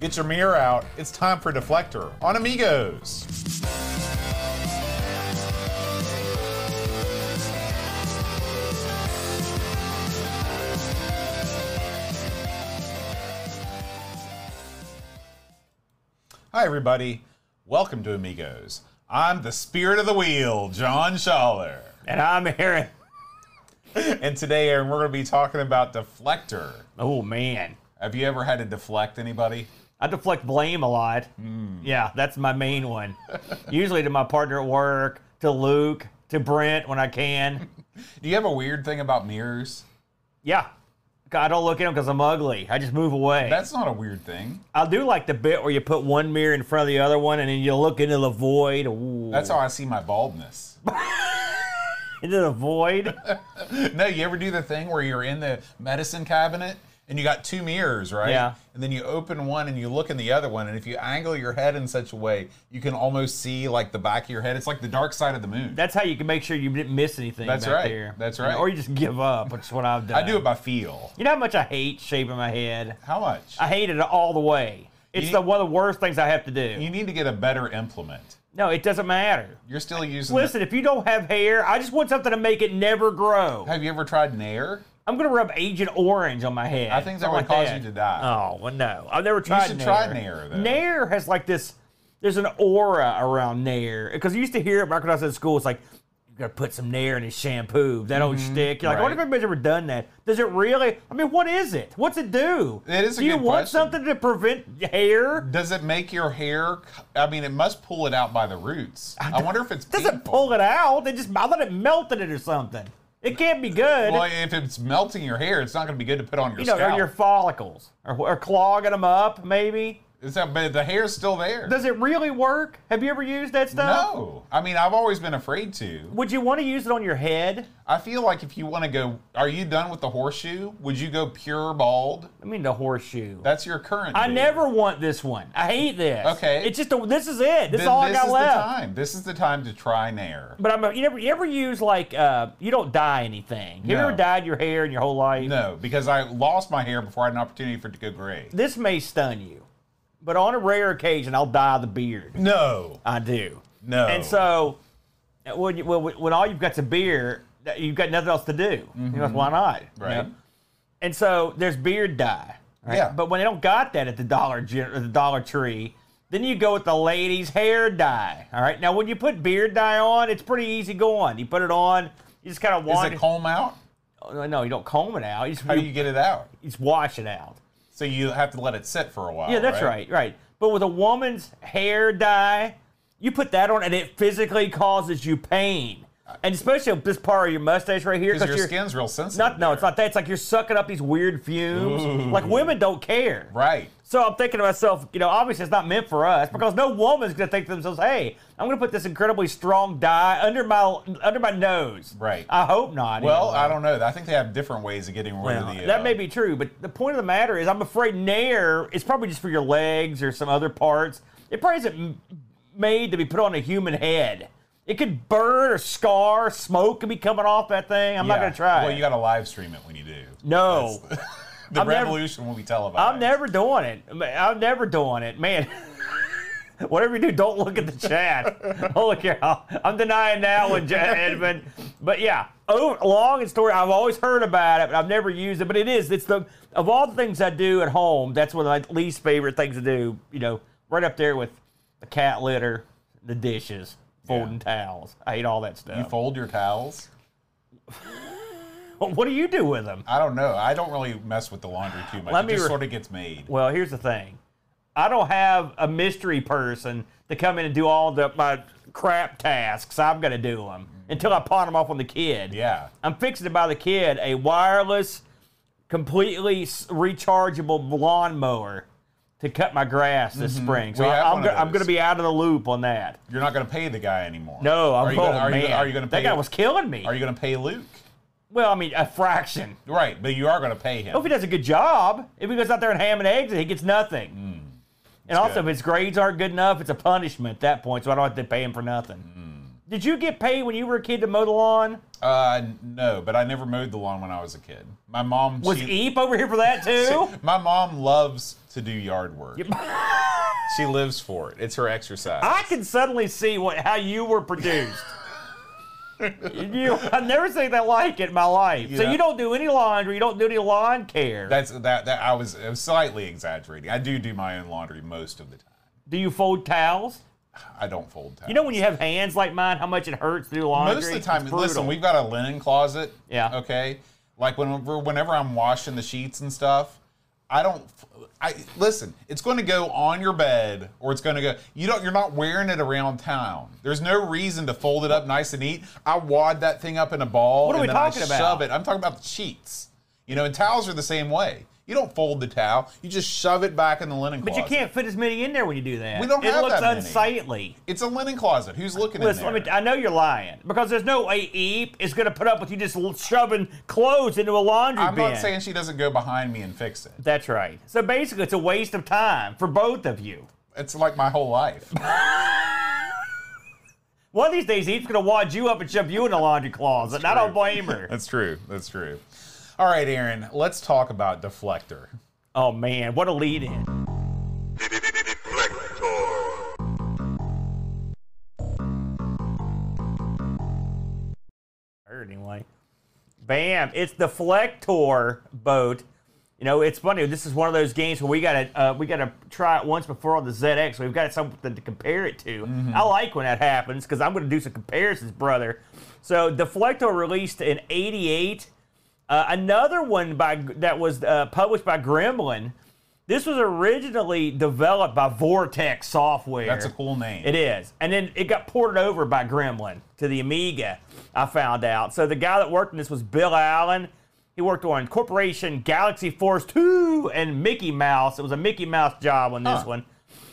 Get your mirror out. It's time for Deflektor on Amigos. Hi, everybody. Welcome to Amigos. I'm the spirit of the wheel, John Schaller. And I'm Aaron. And today, Aaron, we're going to be talking about Deflektor. Oh man, Have you ever had to deflect anybody? I deflect blame a lot. Mm. Yeah, that's my main one. Usually to my partner at work, to Luke, to Brent when I can. Do you have a weird thing about mirrors? Yeah, I don't look at them because I'm ugly. I just move away. That's not a weird thing. I do like the bit where you put one mirror in front of the other one and then you look into the void. Ooh. That's how I see my baldness. into the void. no, you ever do the thing where you're in the medicine cabinet and you got two mirrors, right? Yeah. And then you open one and you look in the other one, and if you angle your head in such a way, you can almost see like the back of your head. It's like the dark side of the moon. That's how you can make sure you didn't miss anything. That's back right. There. That's right. or you just give up, which is what I've done. I do it by feel. You know how much I hate shaving my head. How much? I hate it all the way. It's You- the one of the worst things I have to do. you need to get a better implement. No, it doesn't matter. You're still using. the- Listen, if you don't have hair, I just want something to make it never grow. have you ever tried Nair? I'm gonna rub Agent Orange on my head. I think that Something would like cause you to die. Oh well, no, I've never tried. You should Nair. try Nair, though. Nair has like this. There's an aura around Nair because you used to hear it back when I was in school. It's like you gotta put some Nair in his shampoo. That don't stick. You're like, I wonder if Mm-hmm. Right. anybody's ever done that. Does it really? I mean, what is it? What's it do? It is a good thing. Do you good want question. something to prevent hair? Does it make your hair? I mean, it must pull it out by the roots. I wonder if it's It doesn't painful. pull it out. It just I thought it melted it or something. It can't be good. Well, if it's melting your hair, it's not going to be good to put on your you know, or your follicles, or, or clogging them up, maybe. Is that, but the hair's still there. Does it really work? Have you ever used that stuff? no, I mean, I've always been afraid to. Would you want to use it on your head? I feel like if you want to go, are you done with the horseshoe? Would you go pure bald? I mean, the horseshoe. That's your current. I deal. never want this one. I hate this. Okay. It's just a, this is it. This is all I this got is left. the time. This is the time to try Nair. But I'm you never you ever use like uh you don't dye anything. You No. ever dyed your hair in your whole life? No, because I lost my hair before I had an opportunity for it to go gray. This may stun you, but on a rare occasion, I'll dye the beard. No, I do. no. And so, when, you, when, when all you've got's a beard, you've got nothing else to do. You know, why not? you Right. know? And so there's beard dye. right? Yeah. But when they don't got that at the Dollar the Dollar Tree, then you go with the ladies' hair dye. All right. Now, when you put beard dye on, it's pretty easy going. You put it on, you just kind of is wash. it comb out? Oh, no, you don't comb it out. You just, How do you get it out? you just wash it out. So you have to let it sit for a while. Yeah, that's right? right, But with a woman's hair dye, you put that on and it physically causes you pain. And especially with this part of your mustache right here, Because your skin's real sensitive. not no, there. it's not that. It's like you're sucking up these weird fumes. Like women don't care. Right. So I'm thinking to myself, you know, obviously it's not meant for us because no woman's gonna think to themselves, "Hey, I'm gonna put this incredibly strong dye under my under my nose." Right. I hope not. Well, anyway. I don't know. I think they have different ways of getting rid Well, of the. that uh, may be true, but the point of the matter is, I'm afraid Nair is probably just for your legs or some other parts. It probably isn't made to be put on a human head. It could burn or scar, smoke could be coming off that thing. I'm not gonna try. Well, it. you got to live stream it when you do. no, The I'm never- revolution will be televised. I'm never doing it. I'm never doing it, man. Whatever you do, don't look at the chat. Look here. I'm denying that one, Edmund. But yeah, oh, long and story. I've always heard about it, but I've never used it. But it is. It's the of all the things I do at home. That's one of my least favorite things to do. You know, right up there with the cat litter, the dishes, folding towels. I hate all that stuff. You fold your towels. what do you do with them? I don't know. I don't really mess with the laundry too much. Let it me just re- sort of gets made. Well, here's the thing. I don't have a mystery person to come in and do all the my crap tasks. I'm going to do them until I pawn them off on the kid. Yeah. I'm fixing to buy the kid a wireless, completely s- rechargeable lawnmower to cut my grass this spring. So Mm-hmm. We have I'm, one of I'm going to be out of the loop on that. You're not going to pay the guy anymore. No, I'm are you gonna, are man, you, are you going to pay? that guy was killing me. Are you going to pay Luke? well, I mean, a fraction. Right, but you are going to pay him. If he does a good job, if he goes out there and ham and eggs, he gets nothing. and also, good. if his grades aren't good enough, it's a punishment at that point. So I don't have to pay him for nothing. Did you get paid when you were a kid to mow the lawn? Uh, no, but I never mowed the lawn when I was a kid. My mom Was she, Eep over here for that too? My mom loves to do yard work. she lives for it. It's her exercise. I can suddenly see what how you were produced. you, I've never seen that like it in my life. So you don't do any laundry, you don't do any lawn care. That's that. That I was, I was slightly exaggerating. I do do my own laundry most of the time. do you fold towels? I don't fold towels. You know when you have hands like mine, how much it hurts to do laundry. most of the time, listen, we've got a linen closet. Yeah. Okay. Like whenever, whenever I'm washing the sheets and stuff, I don't. I listen. It's going to go on your bed, or it's going to go. You don't. You're not wearing it around town. There's no reason to fold it up nice and neat. I wad that thing up in a ball. What are and we then I about? Shove it. I'm talking about the sheets. You know, and towels are the same way. You don't fold the towel. You just shove it back in the linen closet. but you can't fit as many in there when you do that. We don't it have looks that many. unsightly. It's a linen closet. Who's looking Listen, in let there? me. I know you're lying because there's no way Eve is going to put up with you just shoving clothes into a laundry I'm bin. not saying she doesn't go behind me and fix it. That's right. So basically, it's a waste of time for both of you. It's like my whole life. One of these days, Eve's going to wad you up and shove you in the laundry closet. and I don't blame her. That's true. That's true. All right, Aaron, let's talk about Deflektor. Oh man, what a lead in. Anyway. Bam! It's the Flector boat. You know, it's funny. This is one of those games where we gotta uh, we gotta try it once before on the ZX. We've got something to compare it to. I like when that happens because I'm gonna do some comparisons, brother. So Deflektor released in '88. Uh, another one by that was uh, published by Gremlin. This was originally developed by Vortex Software. That's a cool name. It is. And then it got ported over by Gremlin to the Amiga, I found out. So the guy that worked on this was Bill Allen. He worked on Corporation Galaxy Force 2 and Mickey Mouse. It was a Mickey Mouse job on this Huh. one.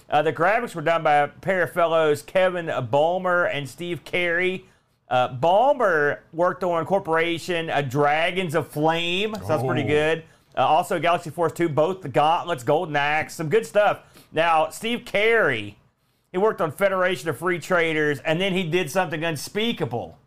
Uh, the graphics were done by a pair of fellows, Kevin Bulmer and Steve Carey. Uh, Bulmer worked on Corporation uh, Dragons of Flame. Sounds pretty Oh. good. Uh, also, Galaxy Force 2, both the Gauntlets, Golden Axe, some good stuff. Now, Steve Carey, he worked on Federation of Free Traders, and then he did something unspeakable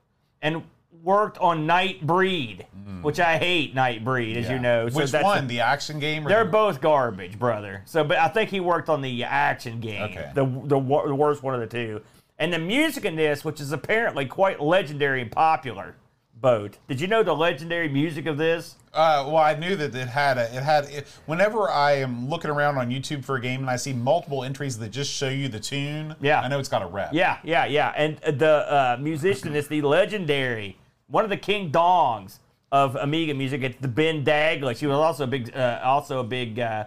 and worked on Night Breed, which I hate Night Breed, as you know. So Which that's one? the action game? Or they're the- both garbage, brother. So, but I think he worked on the action game, Okay. the, the the worst one of the two. And the music in this, which is apparently quite legendary and popular, boat. Did you know the legendary music of this? Uh, well, I knew that it had a. It had. It, whenever I am looking around on YouTube for a game and I see multiple entries that just show you the tune, Yeah. I know it's got a rep. Yeah, yeah, yeah. And the uh, musician is the legendary, one of the King Dongs of Amiga music. It's the Ben Daglish. He was also a big, uh, also a big uh,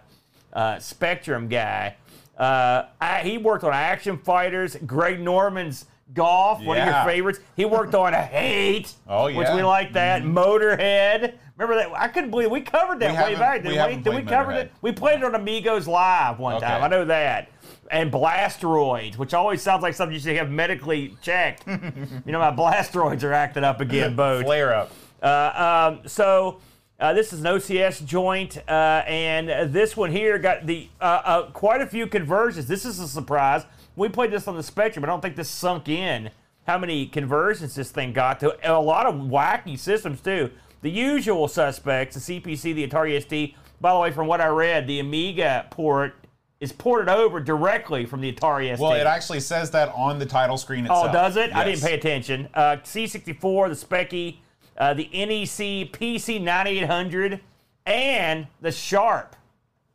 uh, Spectrum guy. Uh, he worked on Action Fighters. Greg Norman's Golf, one of your favorites. He worked on Hate, Oh, which we like that. Motorhead. Remember that? I couldn't believe we covered that We way back. Didn't we? Did we cover it? We played it on Amigos Live one Okay. time. I know that. And Blastroids, which always sounds like something you should have medically checked. you know, my Blastroids are acting up again, Bo. Flare up. Uh, um, so uh, this is an OCS joint, uh, and this one here got the uh, uh, quite a few conversions. This is a surprise. We played this on the Spectrum. I don't think this sunk in how many conversions this thing got to. A lot of wacky systems too. The usual suspects: the CPC, the Atari ST. By the way, from what I read, the Amiga port is ported over directly from the Atari ST. Well, it actually says that on the title screen itself. Oh, does it? I didn't pay attention. Uh, C64, the Specky, uh, the NEC PC 9800, and the Sharp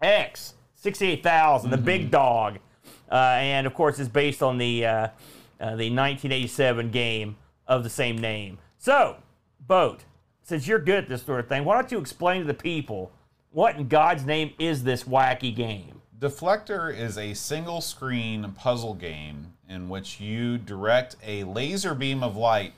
X 68000, the Mm-hmm. big dog. Uh, and of course, it's based on the uh, uh, the 1987 game of the same name. So, Boat, since you're good at this sort of thing, why don't you explain to the people what in God's name is this wacky game? Deflektor is a single screen puzzle game in which you direct a laser beam of light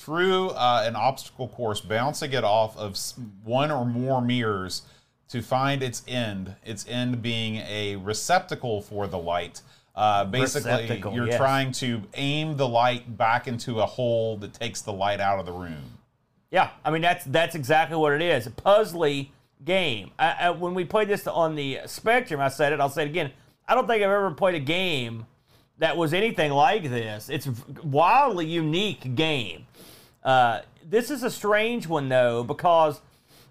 through uh, an obstacle course, bouncing it off of one or more mirrors to find its end. Its end being a receptacle for the light. Uh, basically, Receptacle, you're yes. trying to aim the light back into a hole that takes the light out of the room. Yeah, I mean that's that's exactly what it is. A puzzly game. I, I, when we played this on the Spectrum, I said it. I'll say it again. I don't think I've ever played a game that was anything like this. It's a wildly unique game. Uh, this is a strange one though because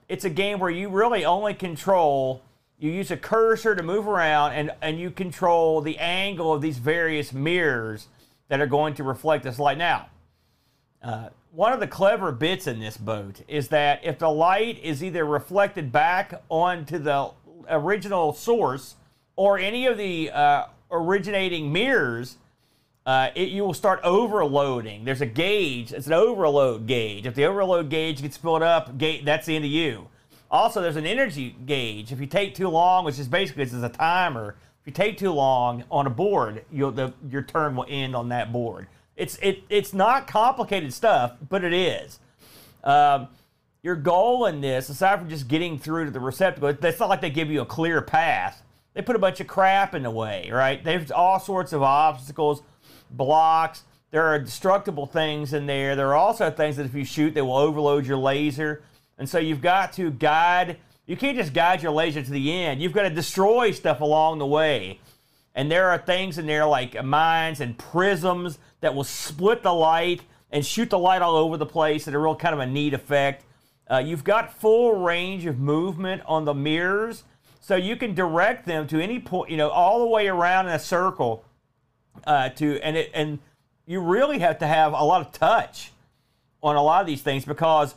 it's a game where you really only control you use a cursor to move around, and and you control the angle of these various mirrors that are going to reflect this light. Now, uh, one of the clever bits in this boat is that if the light is either reflected back onto the original source or any of the uh, originating mirrors, uh, it, you will start overloading. There's a gauge. It's an overload gauge. If the overload gauge gets filled up, ga- that's the end of you. Also, there's an energy gauge. If you take too long, which is basically this is a timer. If you take too long on a board, the, your turn will end on that board. It's it it's not complicated stuff, but it is. Um, your goal in this, aside from just getting through to the receptacle, it's not like they give you a clear path. They put a bunch of crap in the way, right? There's all sorts of obstacles, blocks. There are destructible things in there. There are also things that if you shoot, they will overload your laser. And so you've got to guide. You can't just guide your laser to the end. You've got to destroy stuff along the way. And there are things in there like mines and prisms that will split the light and shoot the light all over the place at a real kind of a neat effect. Uh, you've got full range of movement on the mirrors, so you can direct them to any point, you know, all the way around in a circle. Uh, to and it and you really have to have a lot of touch on a lot of these things because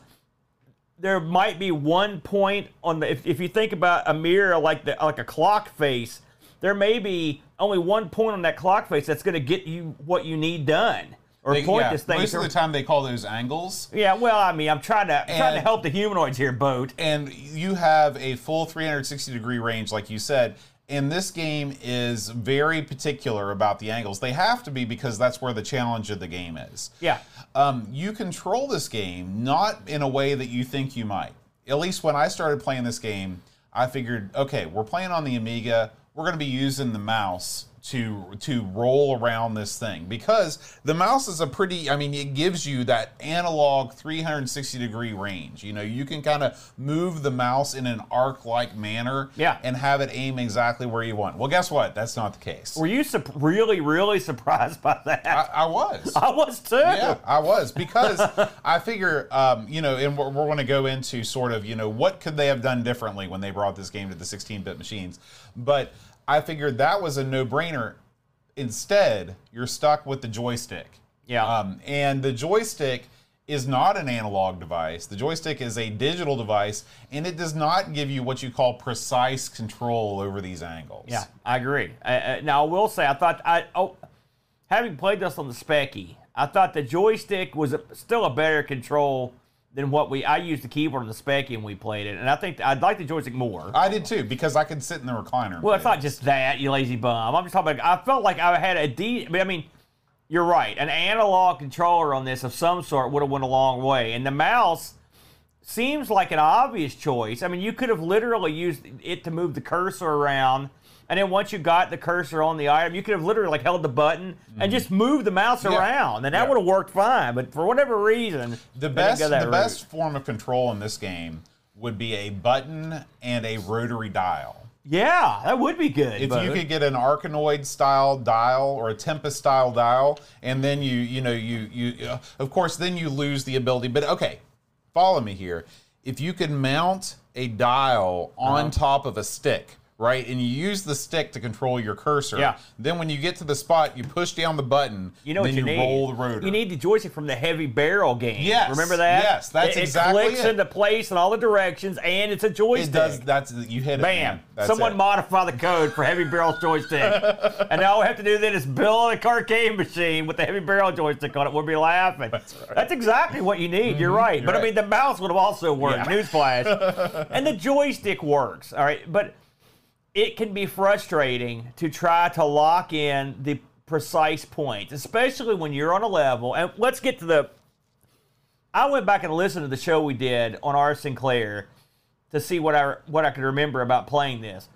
there might be one point on the if, if you think about a mirror like the like a clock face there may be only one point on that clock face that's going to get you what you need done or They- point yeah, this thing. most of the time they call those angles. yeah, well, I mean, I'm trying to trying to help the humanoids here, boat. and you have a full 360 degree range, like you said. And this game is very particular about the angles. They have to be because that's where the challenge of the game is. Yeah, Um, you control this game not in a way that you think you might. At least when I started playing this game, I figured, okay, we're playing on the Amiga. We're going to be using the mouse to to roll around this thing because the mouse is a pretty. I mean, it gives you that analog 360 degree range. You know, you can kind of move the mouse in an arc like manner, Yeah. and have it aim exactly where you want. Well, guess what? That's not the case. were you sup- really, really surprised by that? I, I was. I was too. Yeah, I was because I figure, um, you know, and we're, we're going to go into sort of, you know, what could they have done differently when they brought this game to the 16-bit machines. But I figured that was a no-brainer. Instead, you're stuck with the joystick. Yeah. Um, and the joystick is not an analog device. The joystick is a digital device, and it does not give you what you call precise control over these angles. Yeah, I agree. Uh, uh, now I will say, I thought I oh, having played this on the Specky, I thought the joystick was a, still a better control than what we. I used the keyboard on the Specky and we played it, and I think I'd like the joystick more. I did too because I could sit in the recliner. Well, it's not just that, you lazy bum. I'm just talking about. I felt like I had a D. I mean, you're right. An analog controller on this of some sort would have went a long way, and the mouse seems like an obvious choice. I mean, you could have literally used it to move the cursor around, and then once you got the cursor on the item, you could have literally like held the button and just moved the mouse Yeah. around, and that Yeah. would have worked fine. But for whatever reason, The they didn't best, go that the route. best form of control in this game would be a button and a rotary dial. Yeah, that would be good. If but- you could get an Arkanoid style dial or a Tempest style dial, and then you, you know, you, you, uh, of course, then you lose the ability. But okay, follow me here. If you could mount a dial Uh-huh. on top of a stick, right, and you use the stick to control your cursor, Yeah. then when you get to the spot, you push down the button, You know then what you, you need? roll the rotor. You need the joystick from the heavy barrel game. Yes, remember that? yes, that's it, it exactly clicks it. into place in all the directions, and it's a joystick. it does. That's you hit it. Bam! Someone it. modify the code for heavy barrel joystick, and all we have to do then is build a arcade machine with the heavy barrel joystick on it. We'll be laughing. That's right. exactly what you need. You're mm-hmm. right. you're but I mean, the mouse would have also worked. Yeah. Newsflash. and the joystick works. All right, but it can be frustrating to try to lock in the precise points, especially when you're on a level. And let's get to the. I went back and listened to the show we did on Our Sinclair to see what I what I could remember about playing this.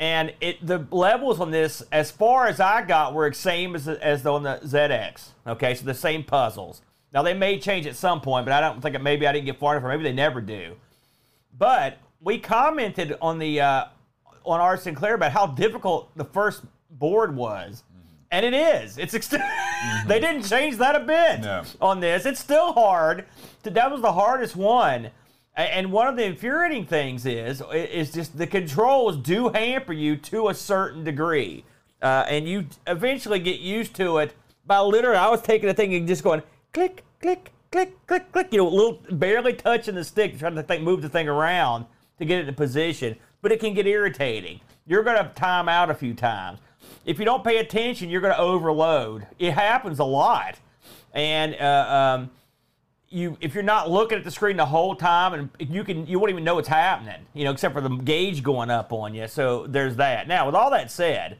And it the levels on this, as far as I got, were the same as as on the ZX. Okay, so the same puzzles. Now they may change at some point, but I don't think it, maybe I didn't get far enough, or maybe they never do. But we commented on the uh, on Our Sinclair about how difficult the first board was. And it is. It's ext- they didn't change that a bit No. on this. It's still hard. That was the hardest one. And one of the infuriating things is is just the controls do hamper you to a certain degree, uh, and you eventually get used to it. By literally, I was taking the thing and just going click, click, click, click, click. You know, little barely touching the stick, trying to think, move the thing around to get it in position. But it can get irritating. You're going to time out a few times. If you don't pay attention, you're going to overload. It happens a lot, and uh, um, you if you're not looking at the screen the whole time and you can you won't even know what's happening you know except for the gauge going up on you so there's that now with all that said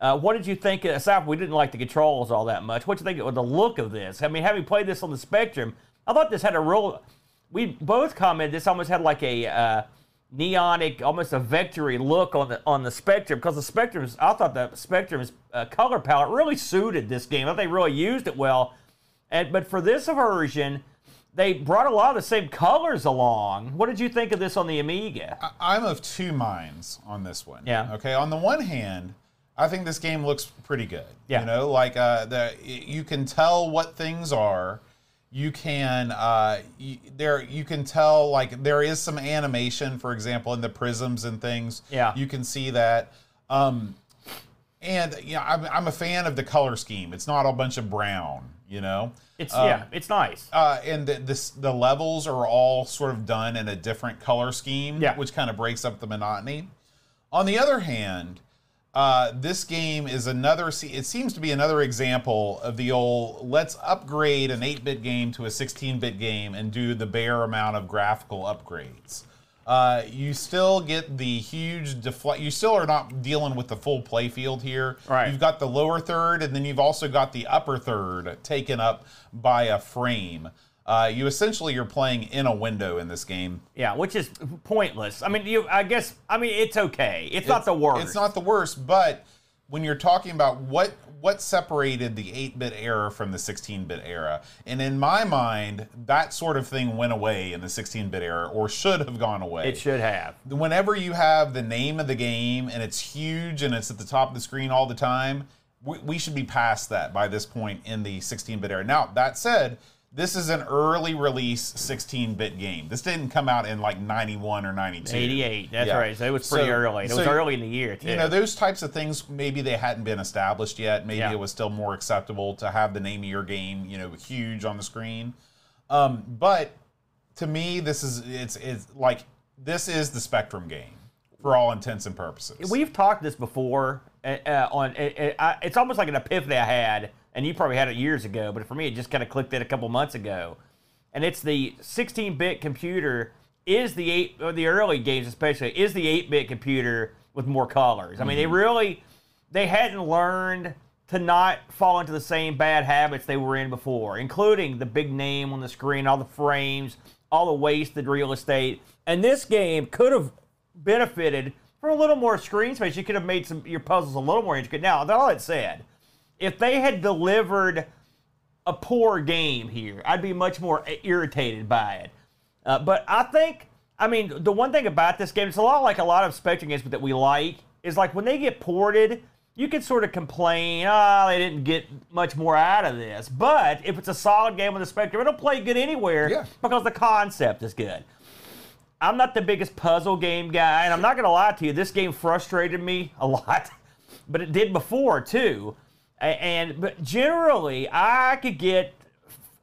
uh, what did you think aside from we didn't like the controls all that much what did you think of the look of this i mean having played this on the spectrum i thought this had a real we both commented this almost had like a uh, neonic almost a victory look on the on the spectrum because the spectrum's i thought the spectrum's uh, color palette really suited this game i think they really used it well and but for this version, they brought a lot of the same colors along. What did you think of this on the Amiga? I'm of two minds on this one. Yeah. Okay. On the one hand, I think this game looks pretty good. Yeah. You know, like uh, the you can tell what things are. You can uh, you, there you can tell like there is some animation, for example, in the prisms and things. Yeah. You can see that. Um, and you know, I'm, I'm a fan of the color scheme. It's not a bunch of brown. You know. It's Um, yeah, it's nice. uh, and the, this, the levels are all sort of done in a different color scheme, Yeah. which kind of breaks up the monotony. On the other hand, uh, this game is another. It seems to be another example of the old let's upgrade an 8-bit game to a 16-bit game and do the bare amount of graphical upgrades. Uh, you still get the huge deflect. You still are not dealing with the full playfield here. Right. You've got the lower third, and then you've also got the upper third taken up by a frame. Uh, you essentially you're playing in a window in this game. yeah, which is pointless. I mean, you. I guess. I mean, it's okay. It's, not the worst. It's not the worst, but when you're talking about what what separated the 8-bit era from the 16-bit era, and in my mind, that sort of thing went away in the 16-bit era, or should have gone away. It should have. Whenever you have the name of the game and it's huge and it's at the top of the screen all the time, we, we should be past that by this point in the 16-bit era. Now that said. This is an early release 16-bit game. This didn't come out in like 91 or 92. 88. That's Yeah. right. So it was pretty So- early. It was early in the year too. You know, those types of things, maybe they hadn't been established yet. Maybe Yeah. it was still more acceptable to have the name of your game, you know, huge on the screen. Um, but to me, this is it's it's like this is the Spectrum game for all intents and purposes. We've talked this before. Uh, on uh, I- it's almost like an epiphany I had, and you probably had it years ago, but for me, it just kind of clicked in a couple months ago. And it's the 16-bit computer is the eight, or the early games especially is the 8-bit computer with more colors. I mean, they mm-hmm. really they hadn't learned to not fall into the same bad habits they were in before, including the big name on the screen, all the frames, all the wasted real estate. And this game could have benefited from a little more screen space. You could have made some your puzzles a little more intricate. Now, all that said, if they had delivered a poor game here, I'd be much more irritated by it. Uh, but I think, I mean, the one thing about this game, it's a lot like a lot of Spectrum games that we like, is like when they get ported, you can sort of complain, ah, they didn't get much more out of this. But if it's a solid game on the Spectrum, it'll play good anywhere Yeah. because the concept is good. I'm not the biggest puzzle game guy, and I'm not going to lie to you, this game frustrated me a lot, but it did before too. And but generally, I could get.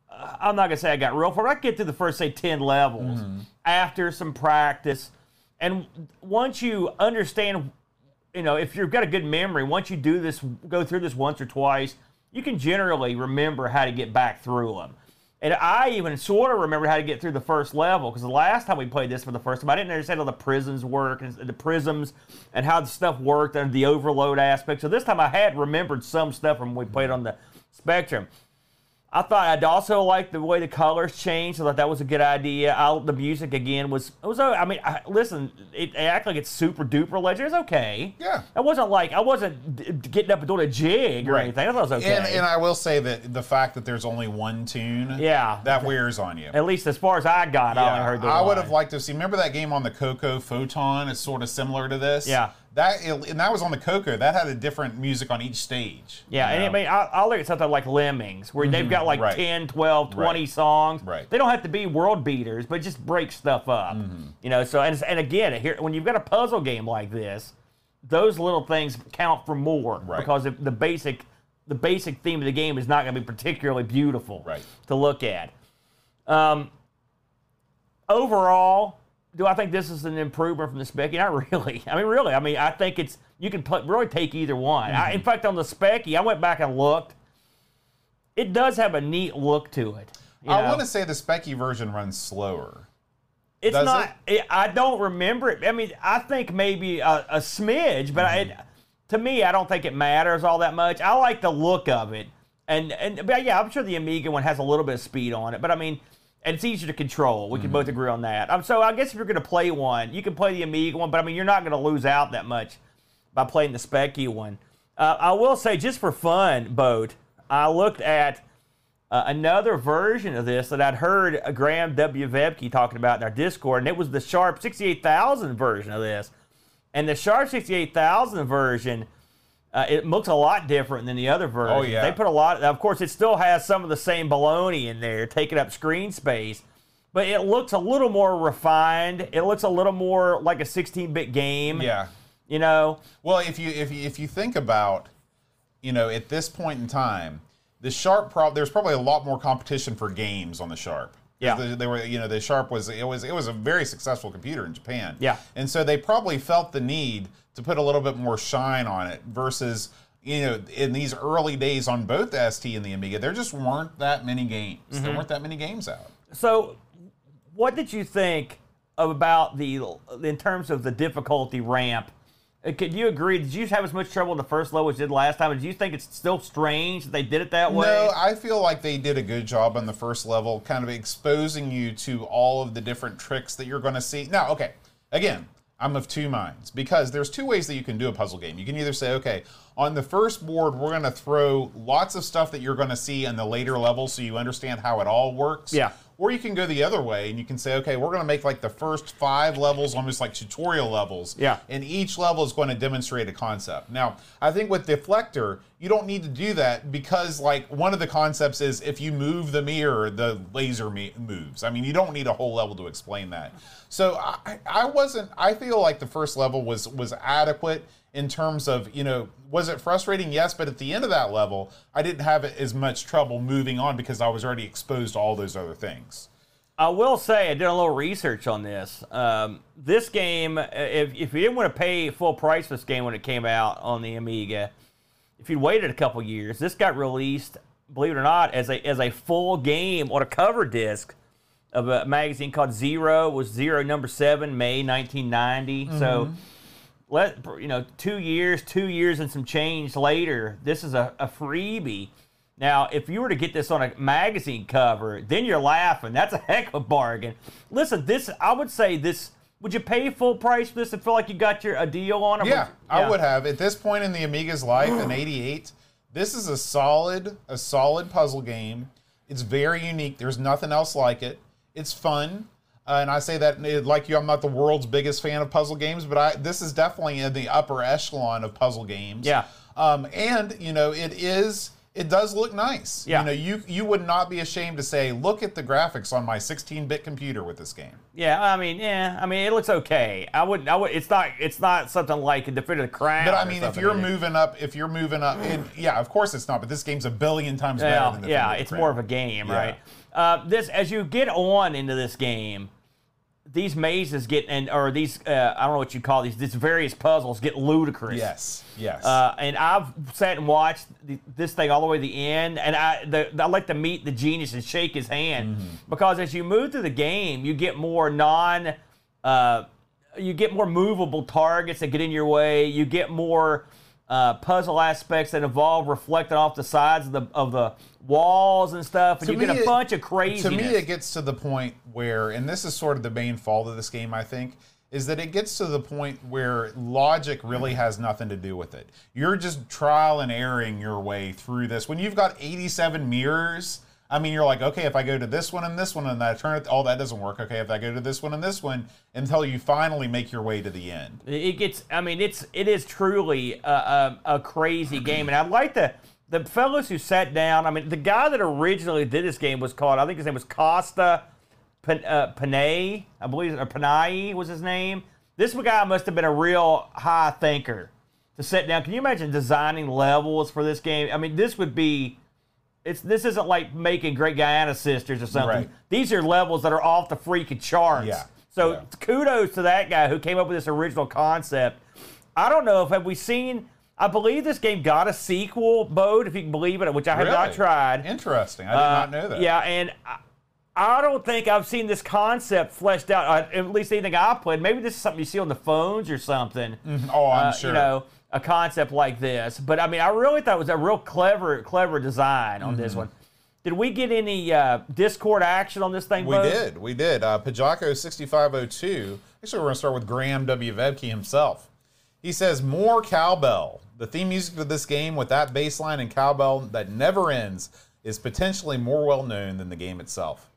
I'm not gonna say I got real far. I could get to the first say ten levels mm-hmm. after some practice, and once you understand, you know, if you've got a good memory, once you do this, go through this once or twice, you can generally remember how to get back through them. And I even sort of remember how to get through the first level because the last time we played this for the first time, I didn't understand how the prisons work and the prisms and how the stuff worked and the overload aspect. So this time I had remembered some stuff from when we played on the Spectrum. I thought I'd also like the way the colors changed. I thought that was a good idea. I, the music again was it was. I mean, I, listen, it, it act like it's super duper legend. It's okay. Yeah. I wasn't like I wasn't d- getting up and doing a jig or Right. anything. I thought it was okay. And, and I will say that the fact that there's only one tune, Yeah. that wears on you. At least as far as I got, I only heard the I would have liked to see. Remember that game on the CoCo Photon? It's sort of similar to this. Yeah. That and that was on the CoCo. That had a different music on each stage. Yeah, you and I mean, I, I'll look at something like Lemmings, where they've got like Mm-hmm. right. 10, 12, 20 Right. songs. Right. They don't have to be world beaters, but just break stuff up. Mm-hmm. You know, so, and, and again, here when you've got a puzzle game like this, those little things count for more Right. because if the basic the basic theme of the game is not going to be particularly beautiful Right. to look at. Um, overall, do I think this is an improvement from the Specky? Not really. I mean, really. I mean, I think it's you can really take either one. I, in fact, on the Specky, I went back and looked. It does have a neat look to it. I want to say the Specky version runs slower. It's Does not. It, I don't remember it. I mean, I think maybe a, a smidge, but Mm-hmm. it, to me, I don't think it matters all that much. I like the look of it, and and but yeah, I'm sure the Amiga one has a little bit of speed on it, but I mean, and it's easier to control. We can Mm-hmm. both agree on that. Um, so I guess if you're going to play one, you can play the Amiga one, but I mean, you're not going to lose out that much by playing the Specky one. Uh, I will say, just for fun, boat, I looked at uh, another version of this that I'd heard Graham W. Vebke talking about in our Discord, and it was the Sharp 68000 version of this. And the Sharp 68000 version, uh, it looks a lot different than the other version. Oh, yeah. They put a lot, of course, it still has some of the same baloney in there, taking up screen space, but it looks a little more refined. It looks a little more like a 16 bit game. Yeah. You know? Well, if you if you, if you think about, you know, at this point in time, the Sharp prob there's probably a lot more competition for games on the Sharp. Yeah. They, they were, you know, the Sharp was it was it was a very successful computer in Japan. Yeah. And so they probably felt the need to put a little bit more shine on it versus you know, in these early days on both the ST and the Amiga, there just weren't that many games. Mm-hmm. There weren't that many games out. So, what did you think about the in terms of the difficulty ramp? Uh, Could you agree? Did you have as much trouble in the first level as you did last time? Did you think it's still strange that they did it that way? No, I feel like they did a good job on the first level, kind of exposing you to all of the different tricks that you're going to see. Now, okay, again, I'm of two minds because there's two ways that you can do a puzzle game. You can either say, okay, on the first board, we're going to throw lots of stuff that you're going to see in the later levels so you understand how it all works. Yeah. Or you can go the other way and you can say, okay, we're going to make like the first five levels almost like tutorial levels. Yeah. And each level is going to demonstrate a concept. Now, I think with Deflektor, you don't need to do that because like one of the concepts is if you move the mirror, the laser me- moves. I mean, you don't need a whole level to explain that. So I, I wasn't. I feel like the first level was was adequate in terms of you know was it frustrating yes but at the end of that level i didn't have as much trouble moving on because i was already exposed to all those other things I will say I did a little research on this. Um, this game, if, if you didn't want to pay full price for this game when it came out on the Amiga, if you'd waited a couple years, this got released, believe it or not, as a as a full game on a cover disc of a magazine called Zero. It was Zero number seven, May 1990. So. Let you know, two years, two years and some change later, this is a, a freebie. Now, if you were to get this on a magazine cover, then you're laughing. That's a heck of a bargain. Listen, this I would say this. Would you pay full price for this and feel like you got your a deal on it? yeah i would have at this point in the amiga's life in 88 this is a solid a solid puzzle game it's very unique there's nothing else like it it's fun uh, and I say that uh, like you, I'm not the world's biggest fan of puzzle games, but I this is definitely in the upper echelon of puzzle games. Yeah. Um, and you know, it is it does look nice. Yeah. You know, you you would not be ashamed to say, look at the graphics on my 16-bit computer with this game. Yeah, I mean, yeah, I mean, it looks okay. I wouldn't. I would. It's not. It's not something like a definitive crown. But I mean, if you're moving up, if you're moving up, and yeah, of course it's not. But this game's a billion times better Yeah, than the yeah, it's Crown. more of a game, Yeah. right? Uh, this as you get on into this game, these mazes get and or these uh, I don't know what you call these. These various puzzles get ludicrous. Yes, yes. Uh, and I've sat and watched the, this thing all the way to the end, and I the, I like to meet the genius and shake his hand Mm-hmm. because as you move through the game, you get more non, uh, you get more movable targets that get in your way. You get more uh, puzzle aspects that involve reflecting off the sides of the of the walls and stuff, and To you get a it- bunch of craziness. To me, it gets to the point where, and this is sort of the main fault of this game, I think, is that it gets to the point where logic really has nothing to do with it. You're just trial and erroring your way through this. When you've got 87 mirrors, I mean, you're like, okay, if I go to this one and this one and I turn it, oh, that doesn't work. Okay, if I go to this one and this one until you finally make your way to the end. It gets. I mean, it's it is truly a, a, a crazy game, and I'd like to. The fellows who sat down. I mean, the guy that originally did this game was called. I think his name was Costa uh, Panayi, I believe, or Panayi was his name. This guy must have been a real high thinker to sit down. Can you imagine designing levels for this game? I mean, this would be. It's this isn't like making Great Giana Sisters or something. Right. These are levels that are off the freaking charts. Yeah. So Yeah. kudos to that guy who came up with this original concept. I don't know if have we seen. I believe this game got a sequel, mode, if you can believe it, which I have not tried. Interesting. I did Uh, not know that. Yeah, and I, I don't think I've seen this concept fleshed out. Uh, at least anything I've played. Maybe this is something you see on the phones or something. Oh, I'm Uh, sure. You know, a concept like this. But I mean, I really thought it was a real clever, clever design on Mm-hmm. this one. Did we get any uh, Discord action on this thing? We did. We did. Uh, Pajako6502. Actually, we're going to start with Graham W. Vebke himself. He says, More cowbell. The theme music to this game, with that bass line and cowbell that never ends, is potentially more well known than the game itself.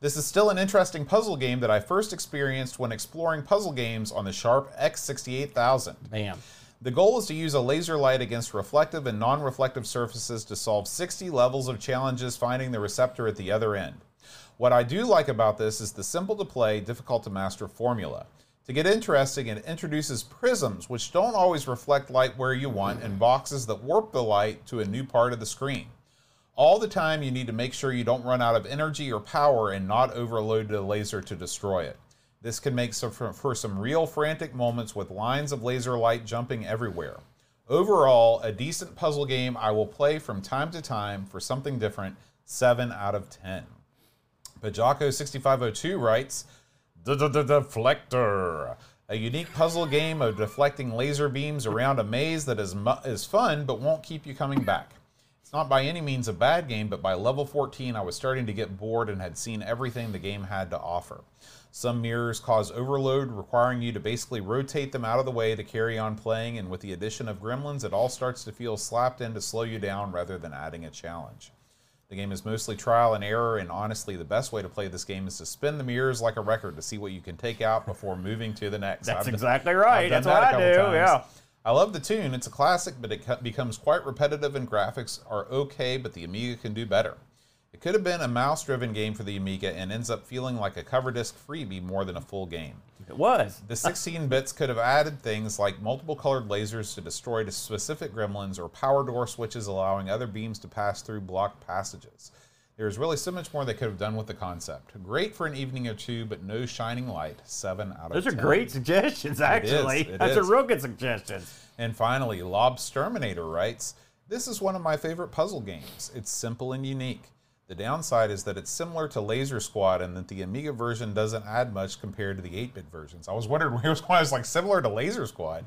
This is still an interesting puzzle game that I first experienced when exploring puzzle games on the Sharp X68000. Bam. The goal is to use a laser light against reflective and non reflective surfaces to solve 60 levels of challenges finding the receptor at the other end. What I do like about this is the simple to play, difficult to master formula. To get interesting, it introduces prisms, which don't always reflect light where you want, and boxes that warp the light to a new part of the screen. All the time, you need to make sure you don't run out of energy or power and not overload the laser to destroy it. This can make for, some real frantic moments with lines of laser light jumping everywhere. Overall, a decent puzzle game I will play from time to time for something different. 7 out of 10. Bajako6502 writes, "The the- the Deflektor. A unique puzzle game of deflecting laser beams around a maze that is, mu- is fun but won't keep you coming back. It's not by any means a bad game, but by level 14, I was starting to get bored and had seen everything the game had to offer. Some mirrors cause overload, requiring you to basically rotate them out of the way to carry on playing, and with the addition of gremlins, it all starts to feel slapped in to slow you down rather than adding a challenge. The game is mostly trial and error, and honestly, the best way to play this game is to spin the mirrors like a record to see what you can take out before moving to the next. That's I've- exactly right. Done That's what that a I do. times. Yeah. I love the tune. It's a classic, but it becomes quite repetitive, and graphics are okay, but the Amiga can do better. It could have been a mouse driven game for the Amiga and ends up feeling like a cover disc freebie more than a full game. It was. The 16 bits could have added things like multiple colored lasers to destroy specific gremlins or power door switches allowing other beams to pass through blocked passages. There's really so much more they could have done with the concept. Great for an evening or two, but no shining light. 7 out of Those are great suggestions, actually. it That's is. a real good suggestion. And finally, Lobsterminator writes, This is one of my favorite puzzle games. It's simple and unique. The downside is that it's similar to Laser Squad and that the Amiga version doesn't add much compared to the 8 bit versions. I was wondering where it was like similar to Laser Squad.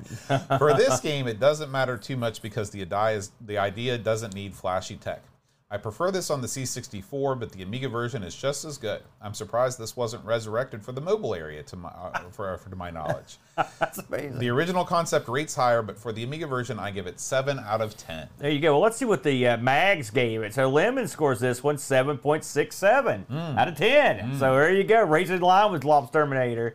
For this game, it doesn't matter too much because the idea, is, the idea doesn't need flashy tech. I prefer this on the C64, but the Amiga version is just as good. I'm surprised this wasn't resurrected for the mobile area, to my, uh, for, for to my knowledge. That's amazing. The original concept rates higher, but for the Amiga version, I give it 7 out of 10. There you go. Well, let's see what the uh, mags gave it. So Lemon scores this one 7.67 Hmm. out of 10. So there you go. Raising the line with Lobsterminator.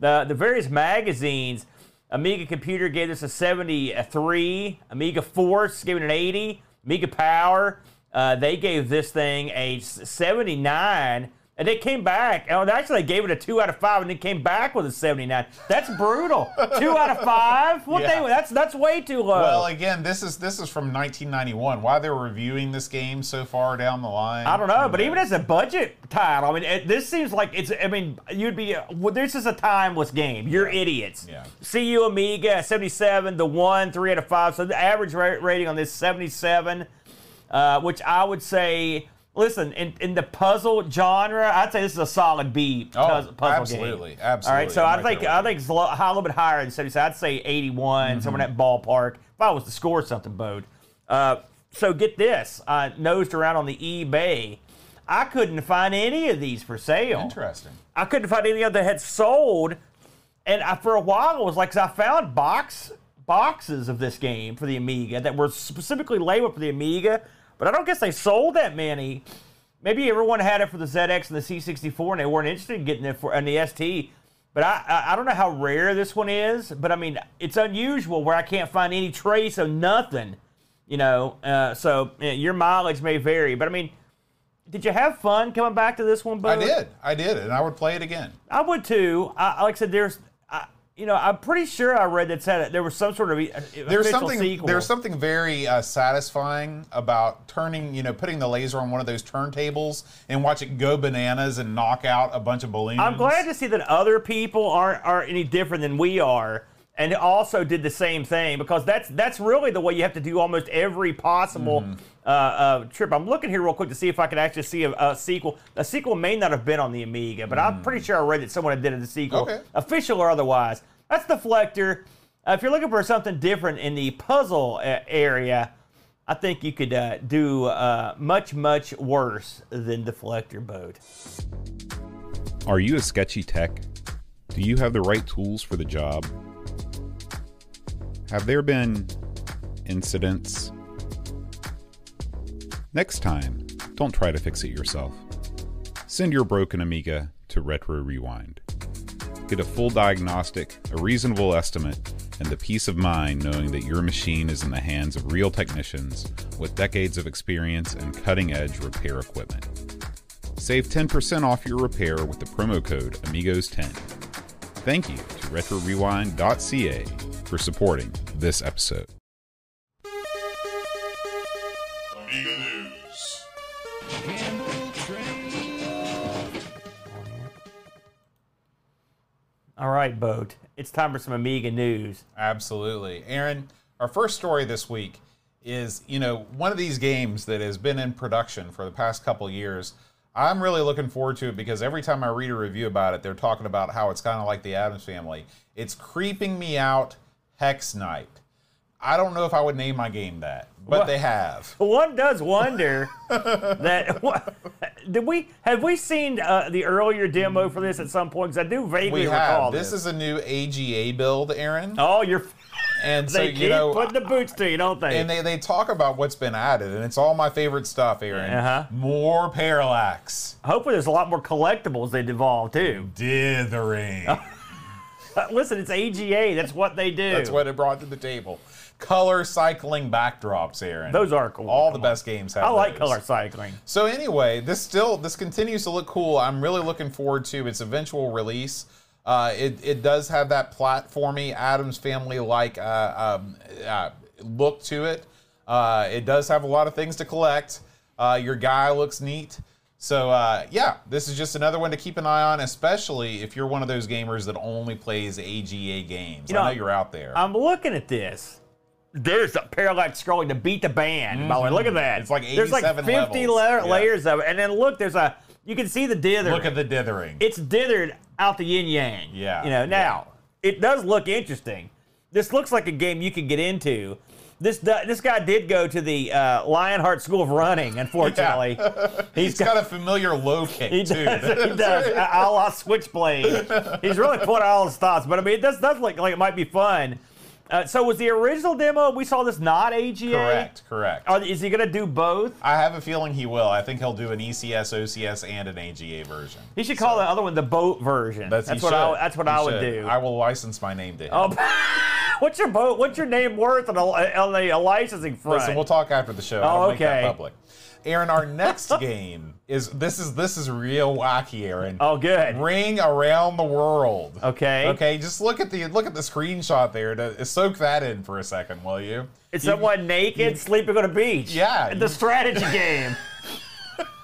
The, the various magazines, Amiga Computer gave this a 73, Amiga Force gave it an 80, Amiga Power, uh, they gave this thing a 79. And they came back. Oh, actually, they gave it a two out of five, and they came back with a seventy-nine. That's brutal. two out of five. What Yeah. they? That's that's way too low. Well, again, this is this is from 1991. Why they're reviewing this game so far down the line? I don't know, but even as a budget title, I mean, it, this seems like it's. I mean, you'd be. Well, this is a timeless game. You're idiots. Yeah. CU Amiga 77, the one, three out of five. So the average ra- rating on this 77, uh, which I would say. Listen, in, in the puzzle genre, I'd say this is a solid B Oh, puzzle, puzzle absolutely, game. absolutely. All right, so I'm I right think I think it's a lo- high, a little bit higher than 77. I'd say 81, somewhere in that ballpark. If I was to score something, Bode. Uh, so get this, I nosed around on the eBay. I couldn't find any of these for sale. Interesting. I couldn't find any of them that had sold, and I, for a while it was like 'cause I found box boxes of this game for the Amiga that were specifically labeled for the Amiga, but I don't guess they sold that many. maybe everyone had it for the ZX and the C64, and they weren't interested in getting it for and the ST. But I, I I don't know how rare this one is, but I mean it's unusual where I can't find any trace of nothing, you know. Uh, so yeah, your mileage may vary, but I mean, did you have fun coming back to this one? Bo? I did, I did, and I would play it again. I would too. I, like I said, there's, you know, I'm pretty sure I read that said there was some sort of There's something. sequel. There's something very uh, satisfying about turning, you know, putting the laser on one of those turntables and watch it go bananas and knock out a bunch of balloons. I'm glad to see that other people aren't aren't any different than we are, and also did the same thing because that's that's really the way you have to do almost every possible Mm-hmm. uh, uh, trip. I'm looking here real quick to see if I can actually see a, a sequel. A sequel may not have been on the Amiga, but I'm pretty sure I read that someone had did a sequel, Mm. Okay. official or otherwise. That's Deflektor. Uh, if you're looking for something different in the puzzle uh, area. I think you could uh, do uh, much, much worse than Deflektor Boat. Are you a sketchy tech? Do you have the right tools for the job? Have there been incidents? Next time, don't try to fix it yourself. Send your broken Amiga to Retro Rewind. Get a full diagnostic, a reasonable estimate, and the peace of mind knowing that your machine is in the hands of real technicians with decades of experience and cutting edge repair equipment. Save 10% off your repair with the promo code Amigos10. Thank you to RetroRewind.ca for supporting this episode. Amiga News. All right, Boat. It's time for some Amiga news. Absolutely. Aaron, our first story this week is, you know, one of these games that has been in production for the past couple years. I'm really looking forward to it because every time I read a review about it, they're talking about how it's kind of like the Addams family. It's creeping me out Hex Night. I don't know if I would name my game that, but What? they have. One does wonder that what, did we have we seen uh, the earlier demo for this at some point? Because I do vaguely We recall have. This is a new AGA build, Aaron. Oh, you're. and so, They you know, putting the boots to you, don't they? and they, they talk about what's been added, and it's all my favorite stuff, Aaron. Uh-huh. More parallax. Hopefully, there's a lot more collectibles they devolve too. Dithering. Listen, it's AGA. That's what they do. That's what it brought to the table. Color cycling backdrops, Aaron. Those are cool. All the best games have I like those. color cycling. So anyway, this still this continues to look cool. I'm really looking forward to its eventual release. Uh, it, it does have that platformy Addams Family like uh, um, uh, look to it. Uh, it does have a lot of things to collect. Uh, your guy looks neat. So uh, yeah, this is just another one to keep an eye on, especially if you're one of those gamers that only plays AGA games. You know, I know you're out there. I'm looking at this. There's a parallax scrolling to beat the band. By the way, look at that. Mm-hmm. It's like there's like 50 levels. la- Yeah. layers of it, and then look, there's a. You can see the dithering. Look at the dithering. it's dithered out the yin yang. Yeah, You know, now it does look interesting. This looks like a game you could get into. This this guy did go to the uh, Lionheart School of Running. Unfortunately, He's got a familiar low kick He too. does. He does. A la Switchblade. He's really put all his thoughts, but I mean, it does, does look like it might be fun. Uh, so, was the original demo we saw this not AGA? correct, correct. Are, is he going to do both? I have a feeling he will. I think he'll do an ECS, OCS, and an AGA version. He should call the other one the boat version. That's, he what I. That's what He I would should. do. I will license my name to him. Oh, what's your boat? What's your name worth on the, on the licensing front? Listen, we'll talk after the show. Oh, I don't make that okay. public. Aaron, our next game is this is this is real wacky, Aaron. oh, good. Ring around the world. Okay. Okay, just look at the look at the screenshot there to soak that in for a second, will you? It's You- someone naked sleeping on a beach. Yeah. The strategy game.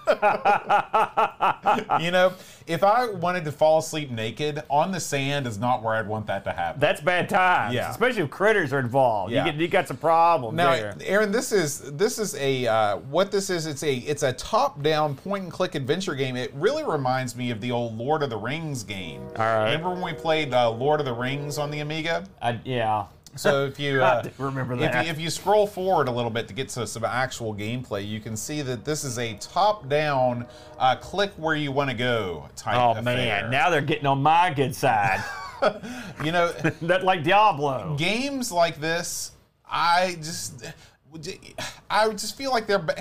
you know, if I wanted to fall asleep naked on the sand is not where I'd want that to happen. That's bad times. Yeah. Especially if critters are involved. Yeah. You, get, you got some problems Now, there. Aaron, this is this is a uh, what this is. It's a it's a top-down point-and-click adventure game. It really reminds me of the old Lord of the Rings game. All right. Remember when we played uh, Lord of the Rings on the Amiga? I, yeah. So if you uh, remember if that. you, if you scroll forward a little bit to get to some actual gameplay, you can see that this is a top-down uh, click where you want to go type. Oh affair. man, now they're getting on my good side. you know. that like Diablo. games like this, I just, I just feel like they're. be-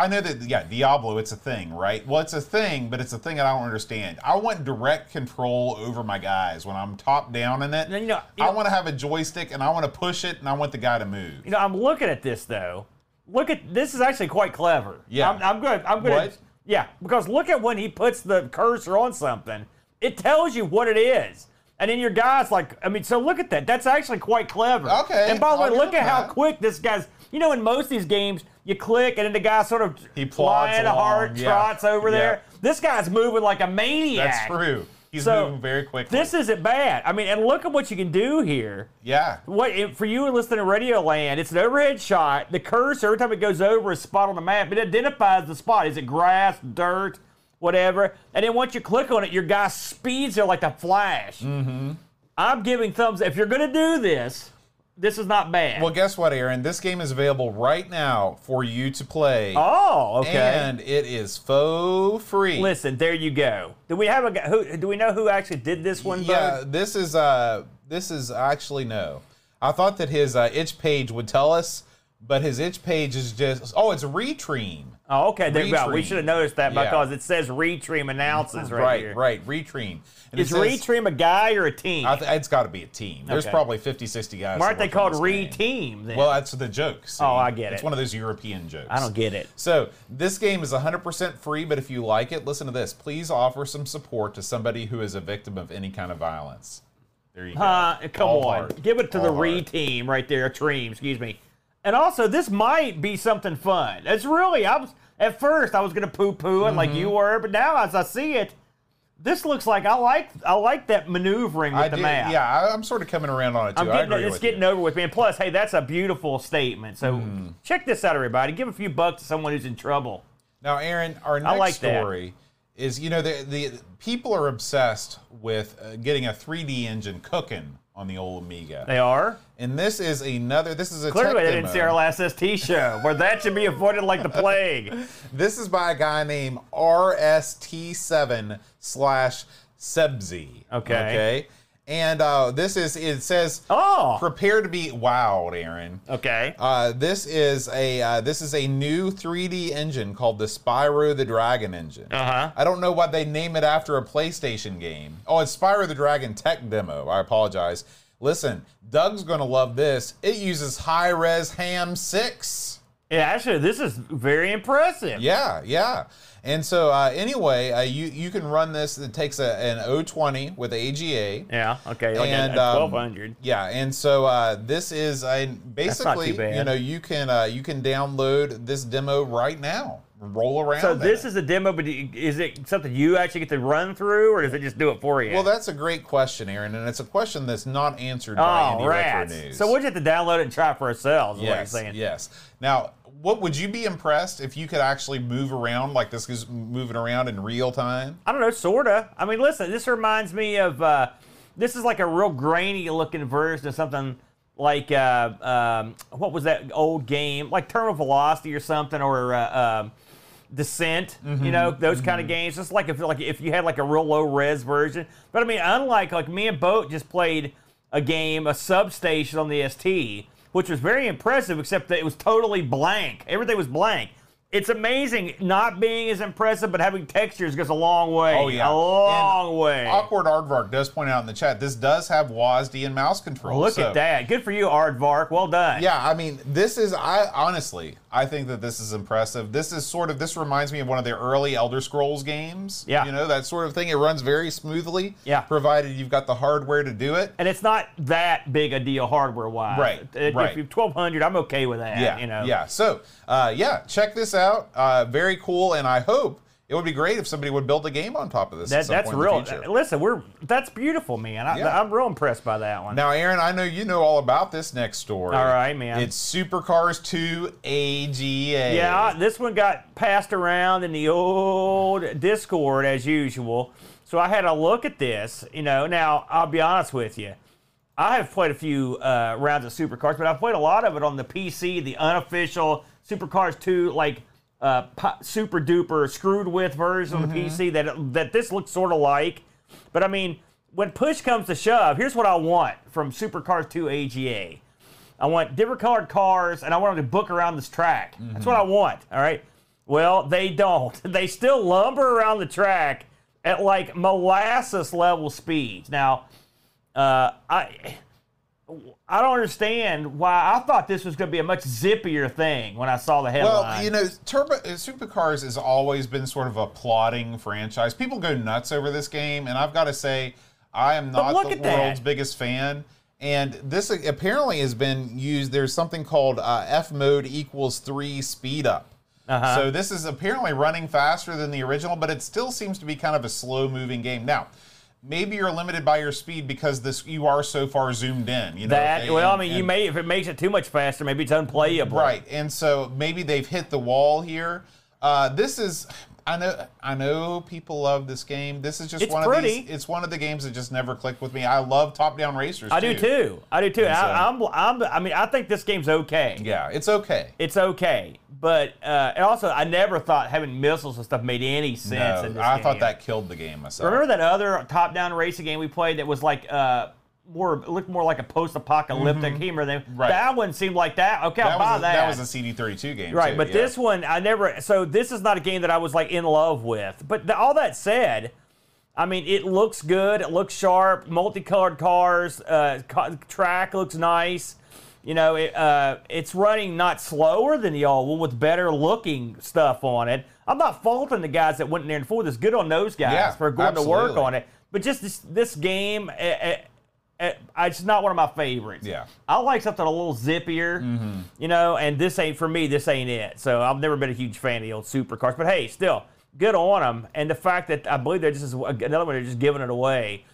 I know that yeah, Diablo, it's a thing, right? Well, it's a thing, but it's a thing that I don't understand. I want direct control over my guys when I'm top down in it. You know- you I know- want to have a joystick and I want to push it and I want the guy to move. You know, I'm looking at this though. Look at this is actually quite clever. Yeah. I'm, I'm good. I'm good. What? Yeah, because look at when he puts the cursor on something, it tells you what it is. And then your guy's like, I mean, so look at that. That's actually quite clever. Okay, And by the way, look at how quick this guy's. You know, in most of these games, you click and then the guy sort of He plods flying a heart, along, yeah. trots over Yeah. there. This guy's moving like a maniac. That's true. He's So, moving very quickly. This isn't bad. I mean, and look at what you can do here. yeah. What for you listening to Radio Land? It's an overhead shot. The cursor every time it goes over a spot on the map, it identifies the spot. Is it grass, dirt, whatever? And then once you click on it, your guy speeds there like a flash. Mm-hmm. I'm giving thumbs. If you're gonna do this, this is not bad. Well, guess what, Aaron? This game is available right now for you to play. oh, okay. And it is faux free. Listen, there you go. Do we have a? Who do we know who actually did this one? Yeah, Bud? this is uh this is actually no. I thought that his uh, itch page would tell us, but his itch page is just oh, it's Retream. Oh, okay. There go. We should have noticed that Yeah. because it says Retream announces right, Right, here. right, Retream. And Is says- Retream a guy or a team? I th- it's got to be a team. There's Okay. probably 50, 60 guys. Why aren't they called. Re-Team then? Well, that's the joke. see? Oh, I get it. It's one of those European jokes. I don't get it. So this game is 100% free, but if you like it, listen to this. Please offer some support to somebody who is a victim of any kind of violence. There you Uh, go. come All on. hard. Give it to All the hard. Re team right there, a team, excuse me. And also, this might be something fun. It's really, I was, at first, I was going to poo poo it like Mm-hmm. you were, but now as I see it, this looks like I like I like that maneuvering with I the did, map. yeah, I, I'm sort of coming around on it too. I'm I getting agree it's with getting you. over with me. And plus, hey, that's a beautiful statement. So Mm-hmm. check this out, everybody. Give a few bucks to someone who's in trouble. Now, Aaron, our next like that. story is you know the the people are obsessed with uh, getting a 3D engine cooking on the old Amiga, They are. and this is another. This is a Clearly, they didn't see our last ST show, where that should be avoided like the plague. This is by a guy named RST7 slash Sebzi. Okay. Okay. And uh, this is, it says, Oh. prepare to be wowed, Aaron. Okay. Uh, this is a uh, this is a new 3D engine called the Spyro the Dragon engine. Uh-huh. I don't know why they name it after a PlayStation game. Oh, it's Spyro the Dragon Tech Demo. I apologize. Listen, Doug's gonna love this. It uses high res Ham 6. Yeah, actually, this is very impressive. Yeah, yeah. And so uh, anyway, uh, you you can run this. It takes a, an O20 with AGA. Yeah. Okay. Like and a, a um, 1200. yeah, and so uh, this is a basically you know you can uh, you can download this demo right now. Roll around. So this it. is a demo, but is it something you actually get to run through, or does it just do it for you? well, that's a great question, Aaron, and it's a question that's not answered by oh, any retro rats. news. So we'll just have to download it and try it for ourselves. Is yes, what you're saying? yes. Now, what would you be impressed if you could actually move around like this is moving around in real time? I don't know, sorta. I mean, listen, this reminds me of uh, this is like a real grainy looking version of something like uh, um, what was that old game, like Terminal Velocity or something, or uh, um, Descent. Mm-hmm, You know, those kind of games. Just like if like if you had like a real low res version. But I mean, unlike like me and Boat just played a game, a substation on the ST, which was very impressive, except that it was totally blank. Everything was blank. It's amazing not being as impressive, but having textures goes a long way. Oh, yeah. a long And way. Awkward Aardvark does point out in the chat this does have WASD and mouse control. Look so- at that. Good for you, Aardvark. Well done. Yeah, I mean, this is I honestly, I think that this is impressive. This is sort of this reminds me of one of the early Elder Scrolls games. Yeah. you know that sort of thing. It runs very smoothly. Yeah. provided you've got the hardware to do it. And it's not that big a deal hardware wise. Right, If right. you 1200, I'm okay with that. Yeah, You know. yeah. So, uh, yeah, check this out. Uh, very cool, and I hope it would be great if somebody would build a game on top of this. at That, some that's point in the real. future. Listen, we're that's beautiful, man. I, Yeah. I'm real impressed by that one. Now, Aaron, I know you know all about this next story. All right, man. It's Supercars 2 AGA. Yeah, this one got passed around in the old Discord as usual. So I had a look at this. You know, now I'll be honest with you. I have played a few uh, rounds of Supercars, but I've played a lot of it on the PC, the unofficial Supercars 2, like uh, super duper screwed with version on the PC that that this looks sort of like. But I mean, when push comes to shove, here's what I want from Supercars 2 AGA. I want different colored cars, and I want them to book around this track. That's what I want. All right. Well, they don't. They still lumber around the track at like molasses level speeds. Now, uh, I I don't understand why I thought this was going to be a much zippier thing when I saw the headline. Well, you know, Turbo uh, Supercars has always been sort of a plotting franchise. People go nuts over this game, and I've got to say, I am not the at that. world's biggest fan. And this apparently has been used. There's something called uh, F mode equals three speed up. Uh-huh. So this is apparently running faster than the original, but it still seems to be kind of a slow moving game. Now, maybe you're limited by your speed because this you are so far zoomed in. You know, that they- well, I and- mean, you may if it makes it too much faster, maybe it's unplayable. Right, and so maybe they've hit the wall here. Uh, this is, I know, I know people love this game. This is just It's one pretty. of these. It's one of the games that just never clicked with me. I love top-down racers. I do too. I do too. And I, so- I'm, I'm, I mean, I think this game's okay. Yeah, it's okay. It's okay, but uh, and also I never thought having missiles and stuff made any sense No, I game. thought that killed the game myself. Remember that other top-down racing game we played that was like uh, more it looked more like a post-apocalyptic humor than Mm-hmm. Right. that one seemed like that. Okay, that I'll buy a, that. that was a CD32 game, right, too, but yeah. this one I never. So this is not a game that I was like in love with. But the, all that said, I mean, it looks good. It looks sharp. Multicolored cars. Uh, co- track looks nice. You know, it, uh, it's running not slower than the old one with better looking stuff on it. I'm not faulting the guys that went in there and forward. It's good on those guys Yeah, for going to work on it. But just this, this game, uh, uh, uh, it's not one of my favorites. Yeah. I like something a little zippier, you know, and this ain't for me. This ain't it. So I've never been a huge fan of the old supercars, but hey, still good on them. And the fact that I believe they're just another one they're just giving it away.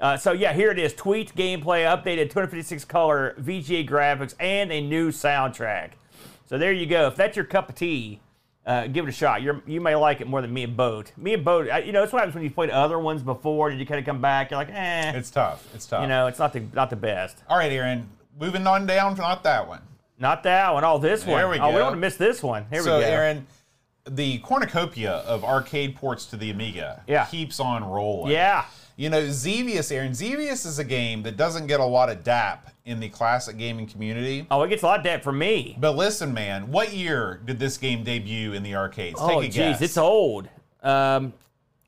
Uh, so yeah, here it is: Tweet gameplay, updated 256 color VGA graphics, and a new soundtrack. So there you go. If that's your cup of tea, uh, give it a shot. You're, you may like it more than me and Boat. Me and Boat, you know, it's what happens when you've played other ones before, and you kind of come back. You're like, eh, it's tough. It's tough. you know, it's not the not the best. All right, Aaron. Moving on down, not that one. Not that one. Oh, this one. There we go. Oh, we don't want to miss this one. Here so, we go. So, Aaron, the cornucopia of arcade ports to the Amiga Yeah. keeps on rolling. Yeah. You know, Xevious, Aaron, Xevious is a game that doesn't get a lot of DAP in the classic gaming community. Oh, it gets a lot of that from me. But listen, man, what year did this game debut in the arcades? oh, Take a guess. it's old. Um,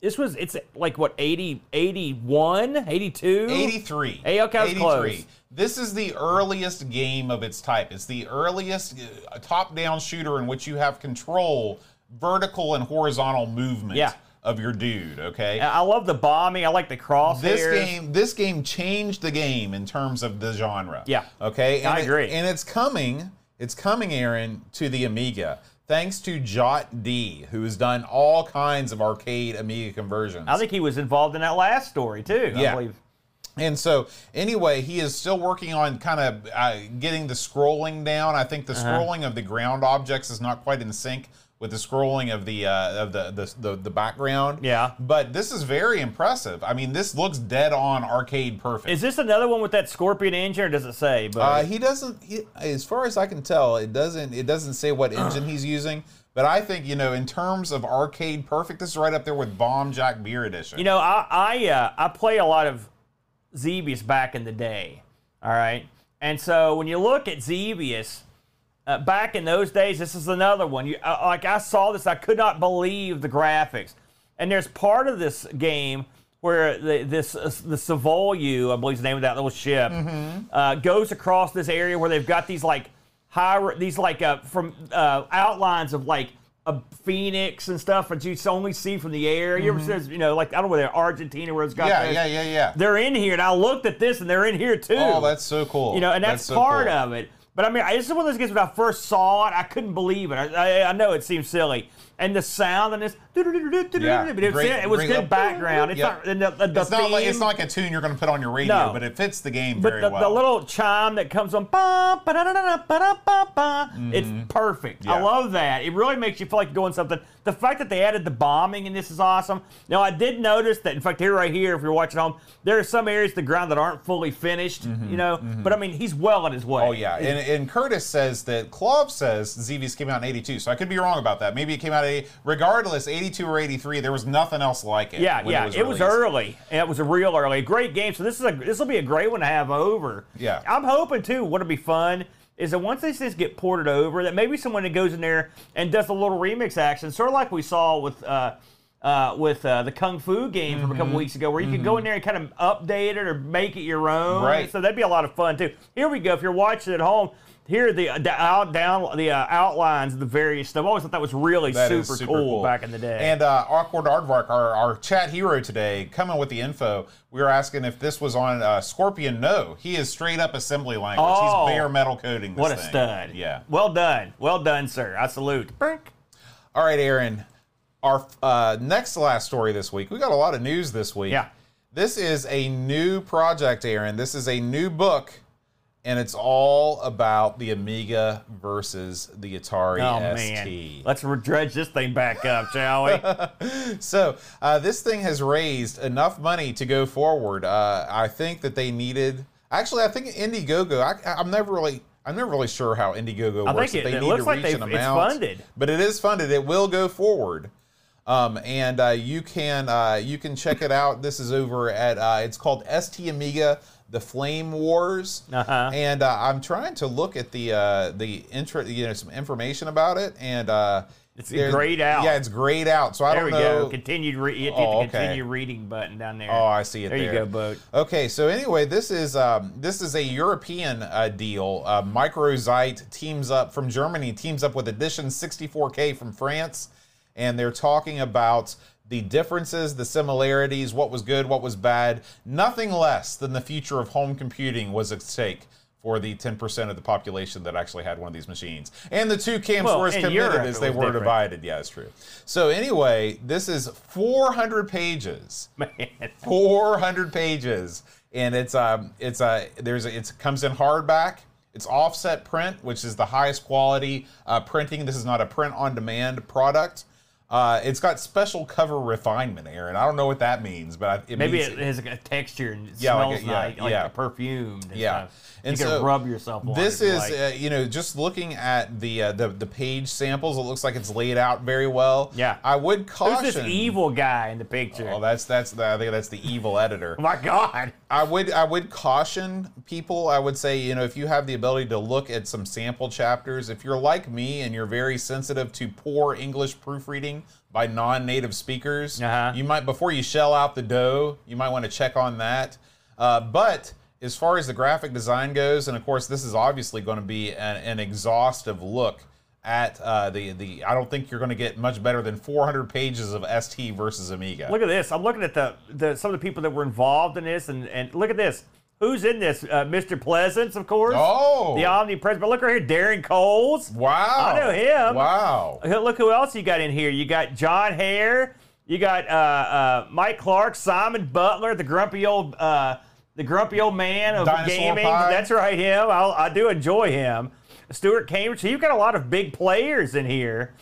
this was it's like what 80, 81, 82? 83. Hey, okay, 83. close. This is the earliest game of its type. It's the earliest uh, top-down shooter in which you have control, vertical and horizontal movement Yeah. Of your dude. Okay. I love the bombing. I like the crosshairs. this game this game changed the game in terms of the genre Yeah. okay I and it- agree. and it's coming it's coming aaron to the amiga thanks to JOTD who has done all kinds of arcade amiga conversions I think he was involved in that last story too. I Yeah. believe. and so anyway he is still working on kind of uh, getting the scrolling down i think the Uh-huh. scrolling of the ground objects is not quite in sync with the scrolling of the uh, of the, the the the background Yeah. but this is very impressive i mean this looks dead on arcade perfect Is this another one with that Scorpion engine, or does it say? But Uh, he doesn't. He, as far as I can tell, it doesn't. It doesn't say what engine he's using. But I think you know, in terms of arcade perfect, this is right up there with Bomb Jack Beer Edition. You know, I I, uh, I play a lot of Xevious back in the day. All right, and so when you look at Xevious. Uh, back in those days, this is another one. You, uh, like I saw this, I could not believe the graphics. And there's part of this game where the, this uh, the Solvalou, I believe is the name of that little ship, uh, goes across this area where they've got these like high, these like uh, from uh, outlines of like a phoenix and stuff that you only see from the air. You ever see, you know, like I don't know where they're Argentina where it's got yeah, those- yeah, yeah, yeah. They're in here, and I looked at this, and they're in here too. Oh, that's so cool. You know, and that's, so part cool. of it. But I mean, this is one of those games when I first saw it, I couldn't believe it. I, I, I know it seems silly, and the sound and this, Yeah, but it was, great- it was good background. It's Yeah. not the, the, It's not like it's not like a tune you're going to put on your radio, No. but it fits the game but very the, well. the little chime that comes on, ba, it's perfect. I Mm-hmm. Love that. It really makes you feel like you're doing something. The fact that they added the bombing in this is awesome. Now, I did notice that, in fact, here right here, if you're watching home, there are some areas of the ground that aren't fully finished, you know, but I mean, he's well on his way. Mm-hmm. Oh yeah, and, and Curtis says that Klov says Xevious came out in '82, so I could be wrong about that. Maybe it came out 80, regardless, '82 or '83. There was nothing else like it. Yeah, yeah, it was, it was early. and It was a real early, great game. So this is a this will be a great one to have over. Yeah. I'm hoping too. What'll be fun is that once these things get ported over, that maybe someone that goes in there and does a little remix action, sort of like we saw with uh, uh, with uh, the Kung Fu game from a Mm-hmm. couple weeks ago, where you could go in there and kind of update it or make it your own. Right. So that'd be a lot of fun too. Here we go. If you're watching at home. Here are the, the out down the uh, outlines of the various stuff. I always thought that was really That super, super cool, back in the day. And uh, Awkward Aardvark, our, our chat hero today, coming with the info, we were asking if this was on uh, Scorpion. No, he is straight up assembly language. Oh. He's bare metal coding this what a thing. stud! Yeah. well done, well done, sir. I salute. Brink. All right, Aaron. Our uh, next last story this week. We got a lot of news this week. Yeah. This is a new project, Aaron. This is a new book, and it's all about the Amiga versus the Atari Oh ST. man, let's dredge this thing back up, shall we? So uh, this thing has raised enough money to go forward. Uh, I think that they needed. Actually, I think Indiegogo. I, I'm never really. I'm never really sure how Indiegogo I works. think if it- they it need looks to like reach an it's amount, funded. but it is funded. It will go forward. Um, and uh, you can uh, you can check it out. This is over at uh, it's called ST Amiga: The Flame Wars. Uh-huh. And uh, I'm trying to look at the uh, the intro, you know, some information about it, and uh, It's grayed out. Yeah, it's grayed out. So I There don't know. go. Continued. Re- you Oh, the okay. continue reading button down there. Oh, I see it There there. you go, boat. Okay, so anyway, this is um, this is a European uh, deal. Uh, Microzyte teams up from Germany, teams up with Edition 64K from France, and they're talking about the differences, the similarities, what was good, what was bad. Nothing less than the future of home computing was at stake for the 10% of the population that actually had one of these machines. And the two camps Well, were as committed Europe as they were different. divided. Yeah, it's true. So anyway, this is 400 pages. Man. 400 pages and it's um it's a there's a, it comes in hardback it's offset print which is the highest quality uh, printing this is not a print on demand product uh, it's got special cover refinement aaron i don't know what that means but I- it Maybe means it has a texture and it Yeah, like smells a- yeah, like, like yeah. perfumed. And Yeah. stuff. And you can so rub yourself this it is like. uh, you know just looking at the uh, the the page samples it looks like it's laid out very well Yeah. i would caution Who's this evil guy in the picture? oh that's that's the, i think that's the evil editor Oh my God. I would I would caution people. I would say, you know, if you have the ability to look at some sample chapters, if you're like me and you're very sensitive to poor English proofreading by non-native speakers, Uh-huh. you might before you shell out the dough, you might want to check on that. Uh, but as far as the graphic design goes, and of course, this is obviously going to be an, an exhaustive look at uh, the the. I don't think you're going to get much better than 400 pages of ST versus Amiga. Look at this. I'm looking at the, the some of the people that were involved in this, and, and look at this. Who's in this? Uh, Mr. Pleasance, of course. oh, The omnipresent. But look right here, Darren Coles. wow! I know him. Wow! Look who else you got in here. You got Jon Hare. You got uh, uh, Mike Clark, Simon Butler, the grumpy old, uh, the grumpy old man of Dinosaur gaming. Pie. That's right, him. I'll, I do enjoy him. Stuart Cambridge. So you've got a lot of big players in here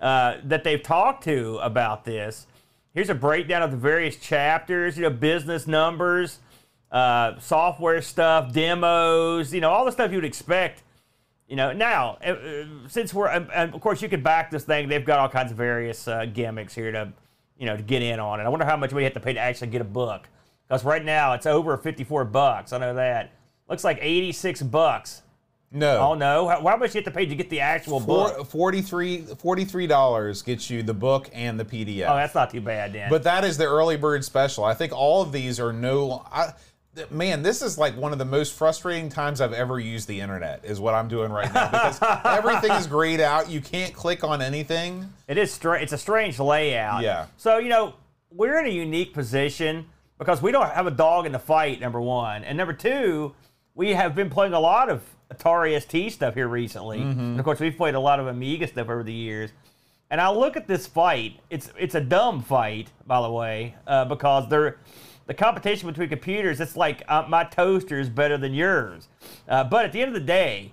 uh, that they've talked to about this. Here's a breakdown of the various chapters. You know, business numbers, uh, software stuff, demos. You know, all the stuff you would expect you know, now uh, uh, since we're, um, um, of course, you could back this thing. They've got all kinds of various uh, gimmicks here to, you know, to get in on it. I wonder how much we have to pay to actually get a book. Because right now it's over 54 bucks. I know that. Looks like 86 bucks. No. Oh no! How, how much you have to pay to get the actual book? Four, 43 $43 gets you the book and the PDF. Oh, that's not too bad then. but that is the early bird special. I think all of these are no. I, man, this is like one of the most frustrating times I've ever used the internet. Is what I'm doing right now because everything is grayed out. You can't click on anything. It is strange. It's a strange layout. Yeah. So you know we're in a unique position because we don't have a dog in the fight. Number one, and number two, we have been playing a lot of Atari ST stuff here recently. Mm-hmm. And of course, we've played a lot of Amiga stuff over the years. And I look at this fight. It's it's a dumb fight, by the way, uh, because they're the competition between computers. It's like uh, my toaster is better than yours. Uh, but at the end of the day,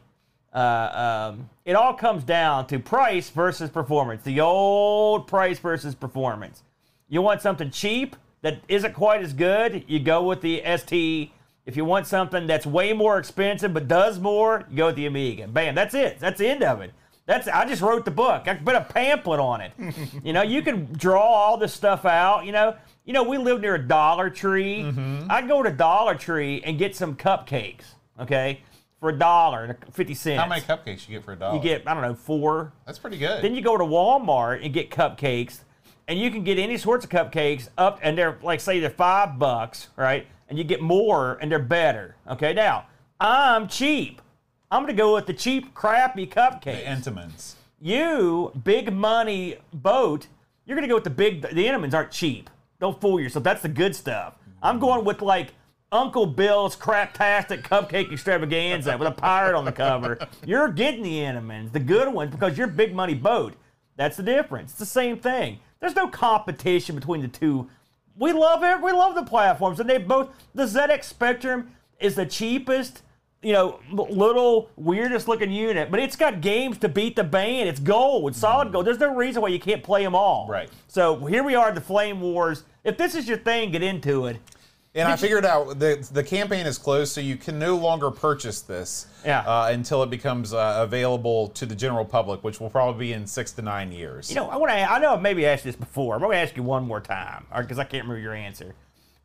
uh, um, it all comes down to price versus performance. The old price versus performance. You want something cheap that isn't quite as good, you go with the ST. If you want something that's way more expensive but does more, you go with the Amiga. Bam, that's it. That's the end of it. That's I just wrote the book. I put a pamphlet on it. you know, you can draw all this stuff out. You know, you know, we live near a Dollar Tree. Mm-hmm. I go to Dollar Tree and get some cupcakes. Okay, for a dollar and fifty cents. How many cupcakes you get for a dollar? You get I don't know four. That's pretty good. Then you go to Walmart and get cupcakes, and you can get any sorts of cupcakes up, and they're like say they're five bucks, right? And you get more, and they're better. Okay, now I'm cheap. I'm gonna go with the cheap, crappy cupcakes. The Entenmann's. you, big money boat, you're gonna go with the big. The Entenmann's aren't cheap. Don't fool yourself. That's the good stuff. I'm going with like Uncle Bill's craptastic cupcake extravaganza with a pirate on the cover. You're getting the Entenmann's, the good ones, because you're big money boat. That's the difference. It's the same thing. There's no competition between the two. We love it. We love the platforms, and they both. The ZX Spectrum is the cheapest you know, little weirdest looking unit, but it's got games to beat the band. It's gold, it's solid gold. There's no reason why you can't play them all. Right. So here we are, the Flame Wars. If this is your thing, get into it. And I figured out the the campaign is closed, so you can no longer purchase this Yeah. uh, until it becomes uh, available to the general public, which will probably be in six to nine years. You know, I want to. I know I've maybe asked this before. I'm going to ask you one more time, because I can't remember your answer.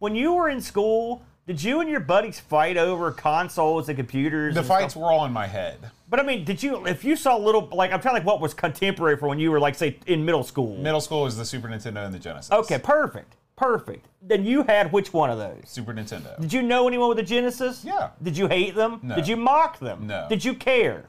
When you were in school, did you and your buddies fight over consoles and computers? The and fights stuff? were all in my head. But I mean, did you? If you saw little, like I'm trying to like what was contemporary for when you were like say in middle school. Middle school was the Super Nintendo and the Genesis. Okay, perfect, perfect. Then you had which one of those? Super Nintendo. Did you know anyone with a Genesis? Yeah. Did you hate them? No. Did you mock them? No. Did you care?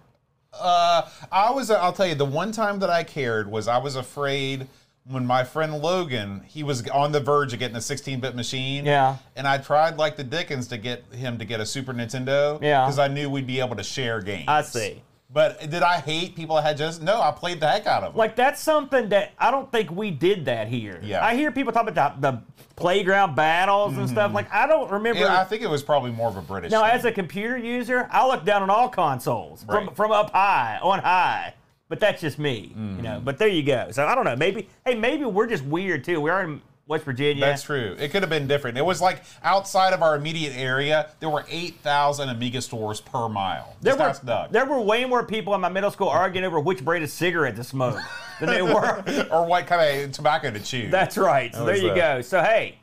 Uh, I was. I'll tell you, the one time that I cared was I was afraid when my friend Logan, he was on the verge of getting a 16-bit machine. Yeah. And I tried like the Dickens to get him to get a Super Nintendo. Yeah. Because I knew we'd be able to share games. I see. But did I hate people that had just? No, I played the heck out of them. Like that's something that I don't think we did that here. Yeah. I hear people talk about the, the playground battles and stuff. Like I don't remember. Mm-hmm. Yeah, I think it was probably more of a British. now, thing. as a computer user, I look down on all consoles from from up high, on high. But that's just me, you know. Mm-hmm. But there you go. So I don't know. Maybe hey, maybe we're just weird too. We are in West Virginia. That's true. It could have been different. It was like outside of our immediate area, there were 8,000 Amiga stores per mile. There Just were, there were way more people in my middle school arguing over which brand of cigarette to smoke than they were. or what kind of tobacco to chew. That's right. So there you that? go. So hey,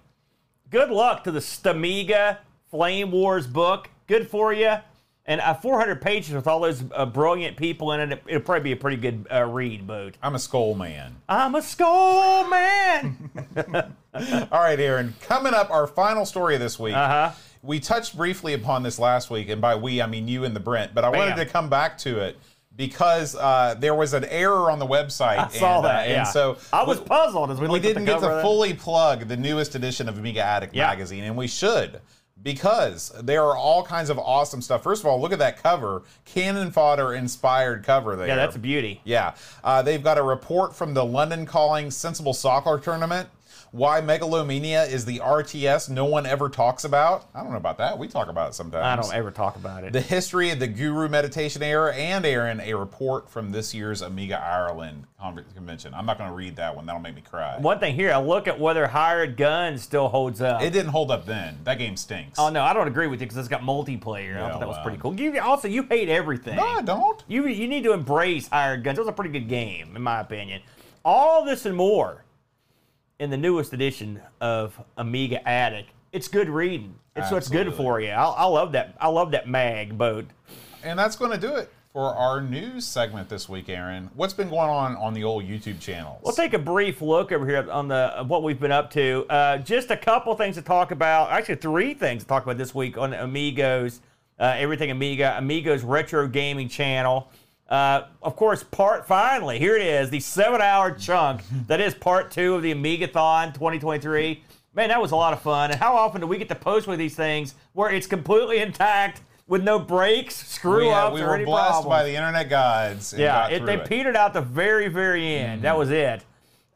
good luck to the Stamiga Flame Wars book. Good for you. And uh, 400 pages with all those uh, brilliant people in it. It'll probably be a pretty good uh, read, Boat. I'm a skull man. I'm a skull man. All right, Aaron. Coming up, our final story of this week. Uh-huh. We touched briefly upon this last week, and by we, I mean you and the Brent, but I wanted to come back to it because uh, there was an error on the website. I saw and, uh, that. Yeah. And so I was we- puzzled as we, we looked at didn't the get to fully plug the newest edition of Amiga Addict Yeah. magazine, and we should because there are all kinds of awesome stuff. First of all, look at that cover, cannon fodder inspired cover there. Yeah, that's a beauty. Yeah, uh, they've got a report from the London Calling Sensible Soccer Tournament. Why Megalomania is the RTS no one ever talks about. I don't know about that. We talk about it sometimes. I don't ever talk about it. The history of the Guru Meditation era, and Aaron, a report from this year's Amiga Ireland convention. I'm not going to read that one. That'll make me cry. One thing here, I look at whether hired guns still holds up. It didn't hold up then. That game stinks. oh no, I don't agree with you because it's got multiplayer. I thought that was pretty cool. You also you hate everything. No, I don't. You you need to embrace hired guns. It was a pretty good game, in my opinion. All this and more in the newest edition of Amiga Addict. It's good reading. It's what's good for you. I, I love that. I love that mag boat. And that's going to do it for our news segment this week, Aaron. What's been going on on the old YouTube channels? We'll take a brief look over here on the what we've been up to. Uh, just a couple things to talk about. Actually, three things to talk about this week on Amigos, uh, everything Amiga, Amigos Retro Gaming Channel. Uh, of course, part finally here it is, the seven-hour chunk that is part two of the Amigathon 2023. Man, that was a lot of fun. And how often do we get to post with these things where it's completely intact with no breaks, screw we, uh, ups, we or were any blessed problems? by the internet gods. And Yeah, it, they it. petered out the very, very end. Mm-hmm. That was it.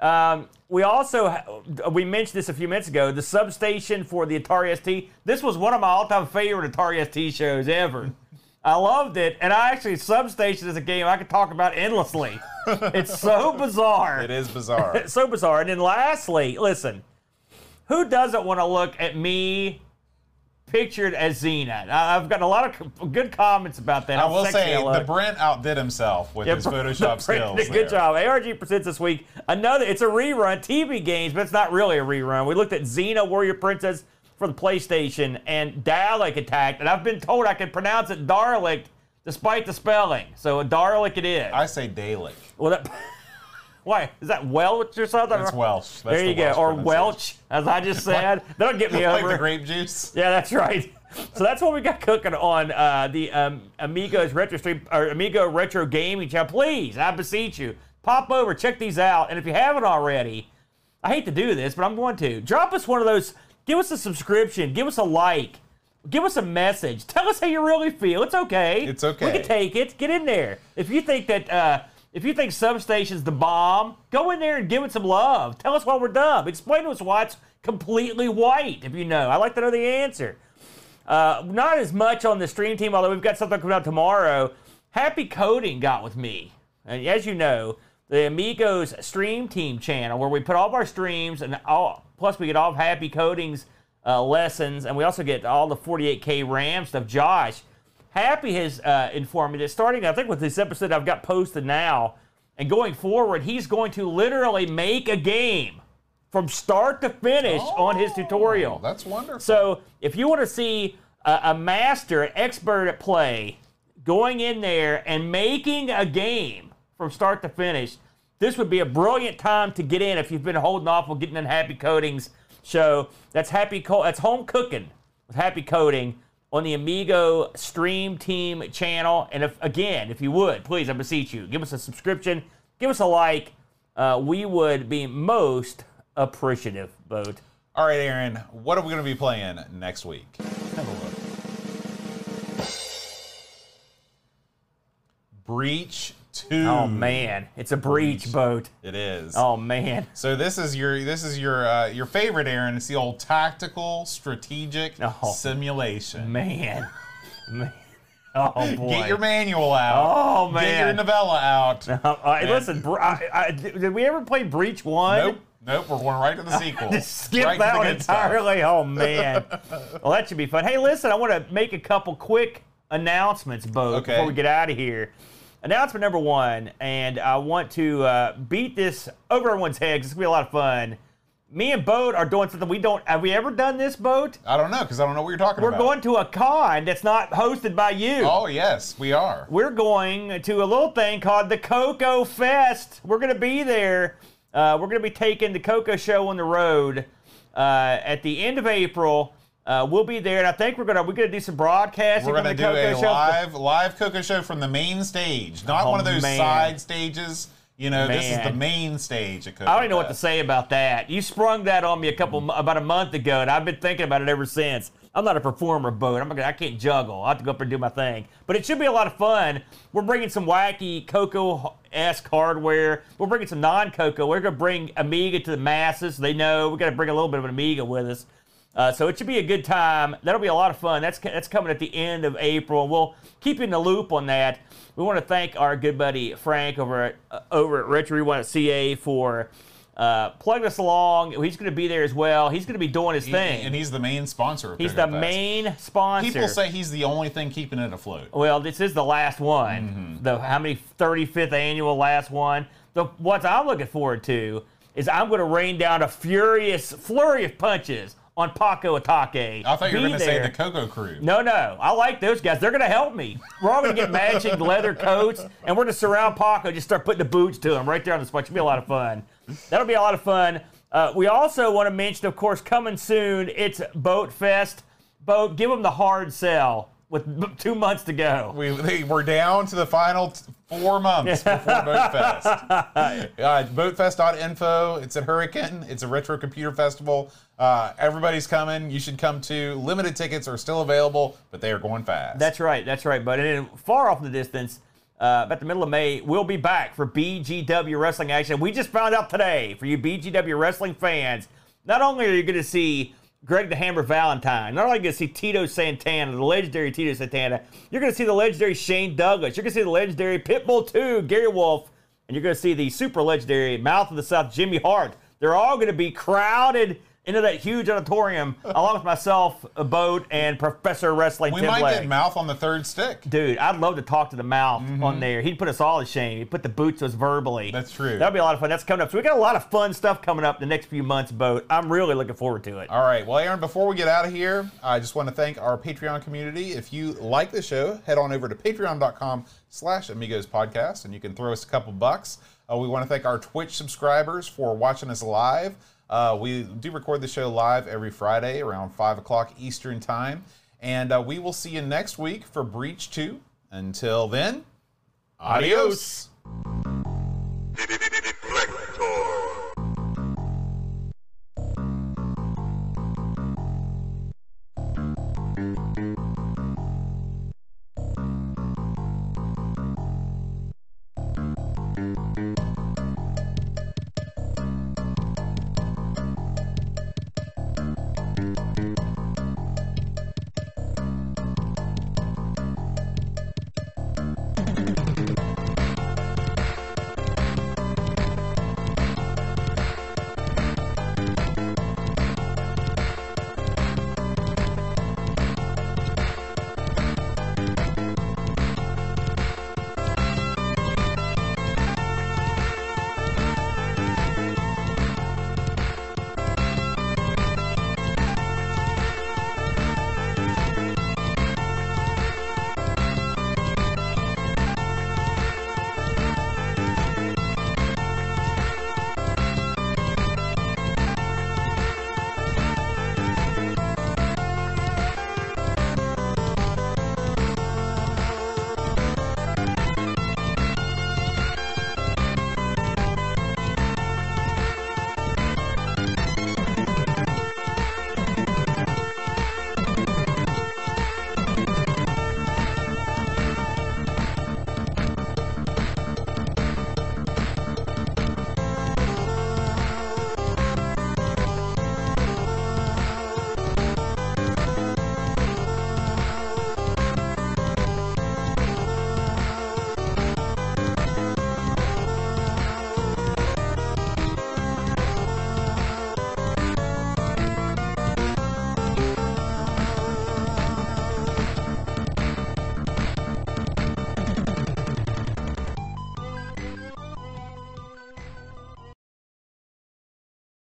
Um, we also we mentioned this a few minutes ago. The substation for the Atari ST. This was one of my all-time favorite Atari ST shows ever. I loved it, and I actually substation is a game I could talk about endlessly. it's so bizarre. It is bizarre. It's so bizarre. And then lastly, listen, who doesn't want to look at me pictured as Xena? I've got a lot of good comments about that. I will say I the Brent outdid himself with his Br- Photoshop skills. Good there. job. ARG presents this week another. It's a rerun, TV games, but it's not really a rerun. We looked at Xena Warrior Princess for the PlayStation and Dalek Attack, and I've been told I can pronounce it Darlick despite the spelling. So Darlick it is. I say Dalek. well, that, why is that Welch or something? That's Welsh. That's there the you go, Welsh or. Welch, as I just said. That'll get me Like over. the grape juice. Yeah, that's right. So that's what we got cooking on uh, the um, Amigos Retro Stream or Amigo Retro Gaming channel. Please, I beseech you, pop over, check these out, and if you haven't already, I hate to do this, but I'm going to drop us one of those. Give us a subscription. Give us a like. Give us a message. Tell us how you really feel. It's okay. It's okay. We can take it. Get in there. If you think that. Uh, if you think Substation's the bomb, go in there and give it some love. Tell us why we're dumb. Explain to us why it's completely white, if you know. I like to know the answer. Uh, not as much on the stream team, although we've got something coming out tomorrow. Happy Coding got with me. And as you know, the Amigos stream team channel, where we put all of our streams and all, plus we get all of Happy Coding's uh, lessons, and we also get all the 48K RAM stuff. Josh, Happy has uh, informed me that starting, I think, with this episode I've got posted now, and going forward, he's going to literally make a game from start to finish on his tutorial. Oh, That's wonderful. So if you want to see a, a master, an expert at play, going in there and making a game from start to finish, this would be a brilliant time to get in if you've been holding off on getting in Happy Coding's show. That's Happy Co- That's home cooking with Happy Coding on the Amigo Stream Team channel. And if again, if you would, please, I beseech you, give us a subscription, give us a like. Uh, we would be most appreciative, Boat. All right, Aaron, what are we going to be playing next week? Have a look. Breach 2. Oh man, it's a breach boat. It is. Oh man. So this is your this is your uh, your favorite, Aaron. It's the old tactical strategic Oh. simulation. Man. man. Oh boy. Get your manual out. Oh, man. Get your novella out. Uh, all right, listen, I, I, did we ever play Breach One? Nope. Nope. We're going right to the sequel. Just skip Right that one good stuff. entirely. Oh man. well, that should be fun. Hey, listen, I want to make a couple quick announcements, Bo, Okay. before we get out of here. Announcement number one, and I want to uh, beat this over everyone's head 'cause it's gonna be a lot of fun. Me and Boat are doing something we don't. Have we ever done this, Boat? I don't know because I don't know what you're talking about. We're going to a con that's not hosted by you. Oh yes, we are. We're going to a little thing called the CoCo Fest. We're going to be there. Uh, we're going to be taking the CoCo Show on the road uh, at the end of April. Uh, we'll be there, and I think we're gonna we're gonna do some broadcasting. We're from going to the do a Show. live live Coco show from the main stage, not Oh, one of those man. side stages. You know, this is the main stage. I don't even know what to say about that. You sprung that on me a couple about a month ago, and I've been thinking about it ever since. I'm not a performer, boat. I'm not gonna, I can't juggle. I have to go up and do my thing. But it should be a lot of fun. We're bringing some wacky Coco-esque hardware. We're bringing some non-Coco. We're gonna bring Amiga to the masses. They know we got to bring a little bit of an Amiga with us. Uh, so it should be a good time. That'll be a lot of fun. That's that's coming at the end of April. We'll keep you in the loop on that. We want to thank our good buddy Frank over at uh, over at Retro Rewind CA for uh, plugging us along. He's going to be there as well. He's going to be doing his He- thing. and he's the main sponsor. Of he's the Fest. main sponsor. People say he's the only thing keeping it afloat. Well, this is the last one. The how many 35th annual last one. The what I'm looking forward to is I'm going to rain down a furious flurry of punches on Paco Atake. I thought you were going to say the Coco Crew. No, no. I like those guys. They're going to help me. We're all going to get matching leather coats, and we're going to surround Paco, just start putting the boots to him right there on the spot. Should be a lot of fun. That'll be a lot of fun. Uh, we also want to mention, of course, coming soon, it's Boat Fest. Boat, give them the hard sell with two months to go. We, they, we're down to the final t- four months before Boat Fest. Uh, boatfest.info. It's at Hurricane. It's a retro computer festival. Uh, everybody's coming. You should come too. Limited tickets are still available, but they are going fast. That's right. That's right. But in far off in the distance, uh, about the middle of May, we'll be back for BGW wrestling action. We just found out today for you BGW wrestling fans. Not only are you going to see Greg the Hammer Valentine, not only are you going to see Tito Santana, the legendary Tito Santana, you're going to see the legendary Shane Douglas. You're going to see the legendary Pitbull 2, Gary Wolfe, and you're going to see the super legendary Mouth of the South, Jimmy Hart. They're all going to be crowded into that huge auditorium along with myself, a boat, and Professor Wrestling We Tim might Legg. get mouth on the third stick. Dude, I'd love to talk to the mouth on there. He'd put us all to shame. He'd put the boots to us verbally. Mm-hmm. That's true. That'd be a lot of fun. That's coming up. So we got a lot of fun stuff coming up the next few months, Boat. I'm really looking forward to it. All right. Well, Aaron, before we get out of here, I just want to thank our Patreon community. If you like the show, head on over to patreon.com slash amigos podcast and you can throw us a couple bucks. Uh, we want to thank our Twitch subscribers for watching us live. Uh, we do record the show live every Friday around 5 o'clock Eastern Time. And uh, we will see you next week for Breach 2. Until then, adios. Deflektor.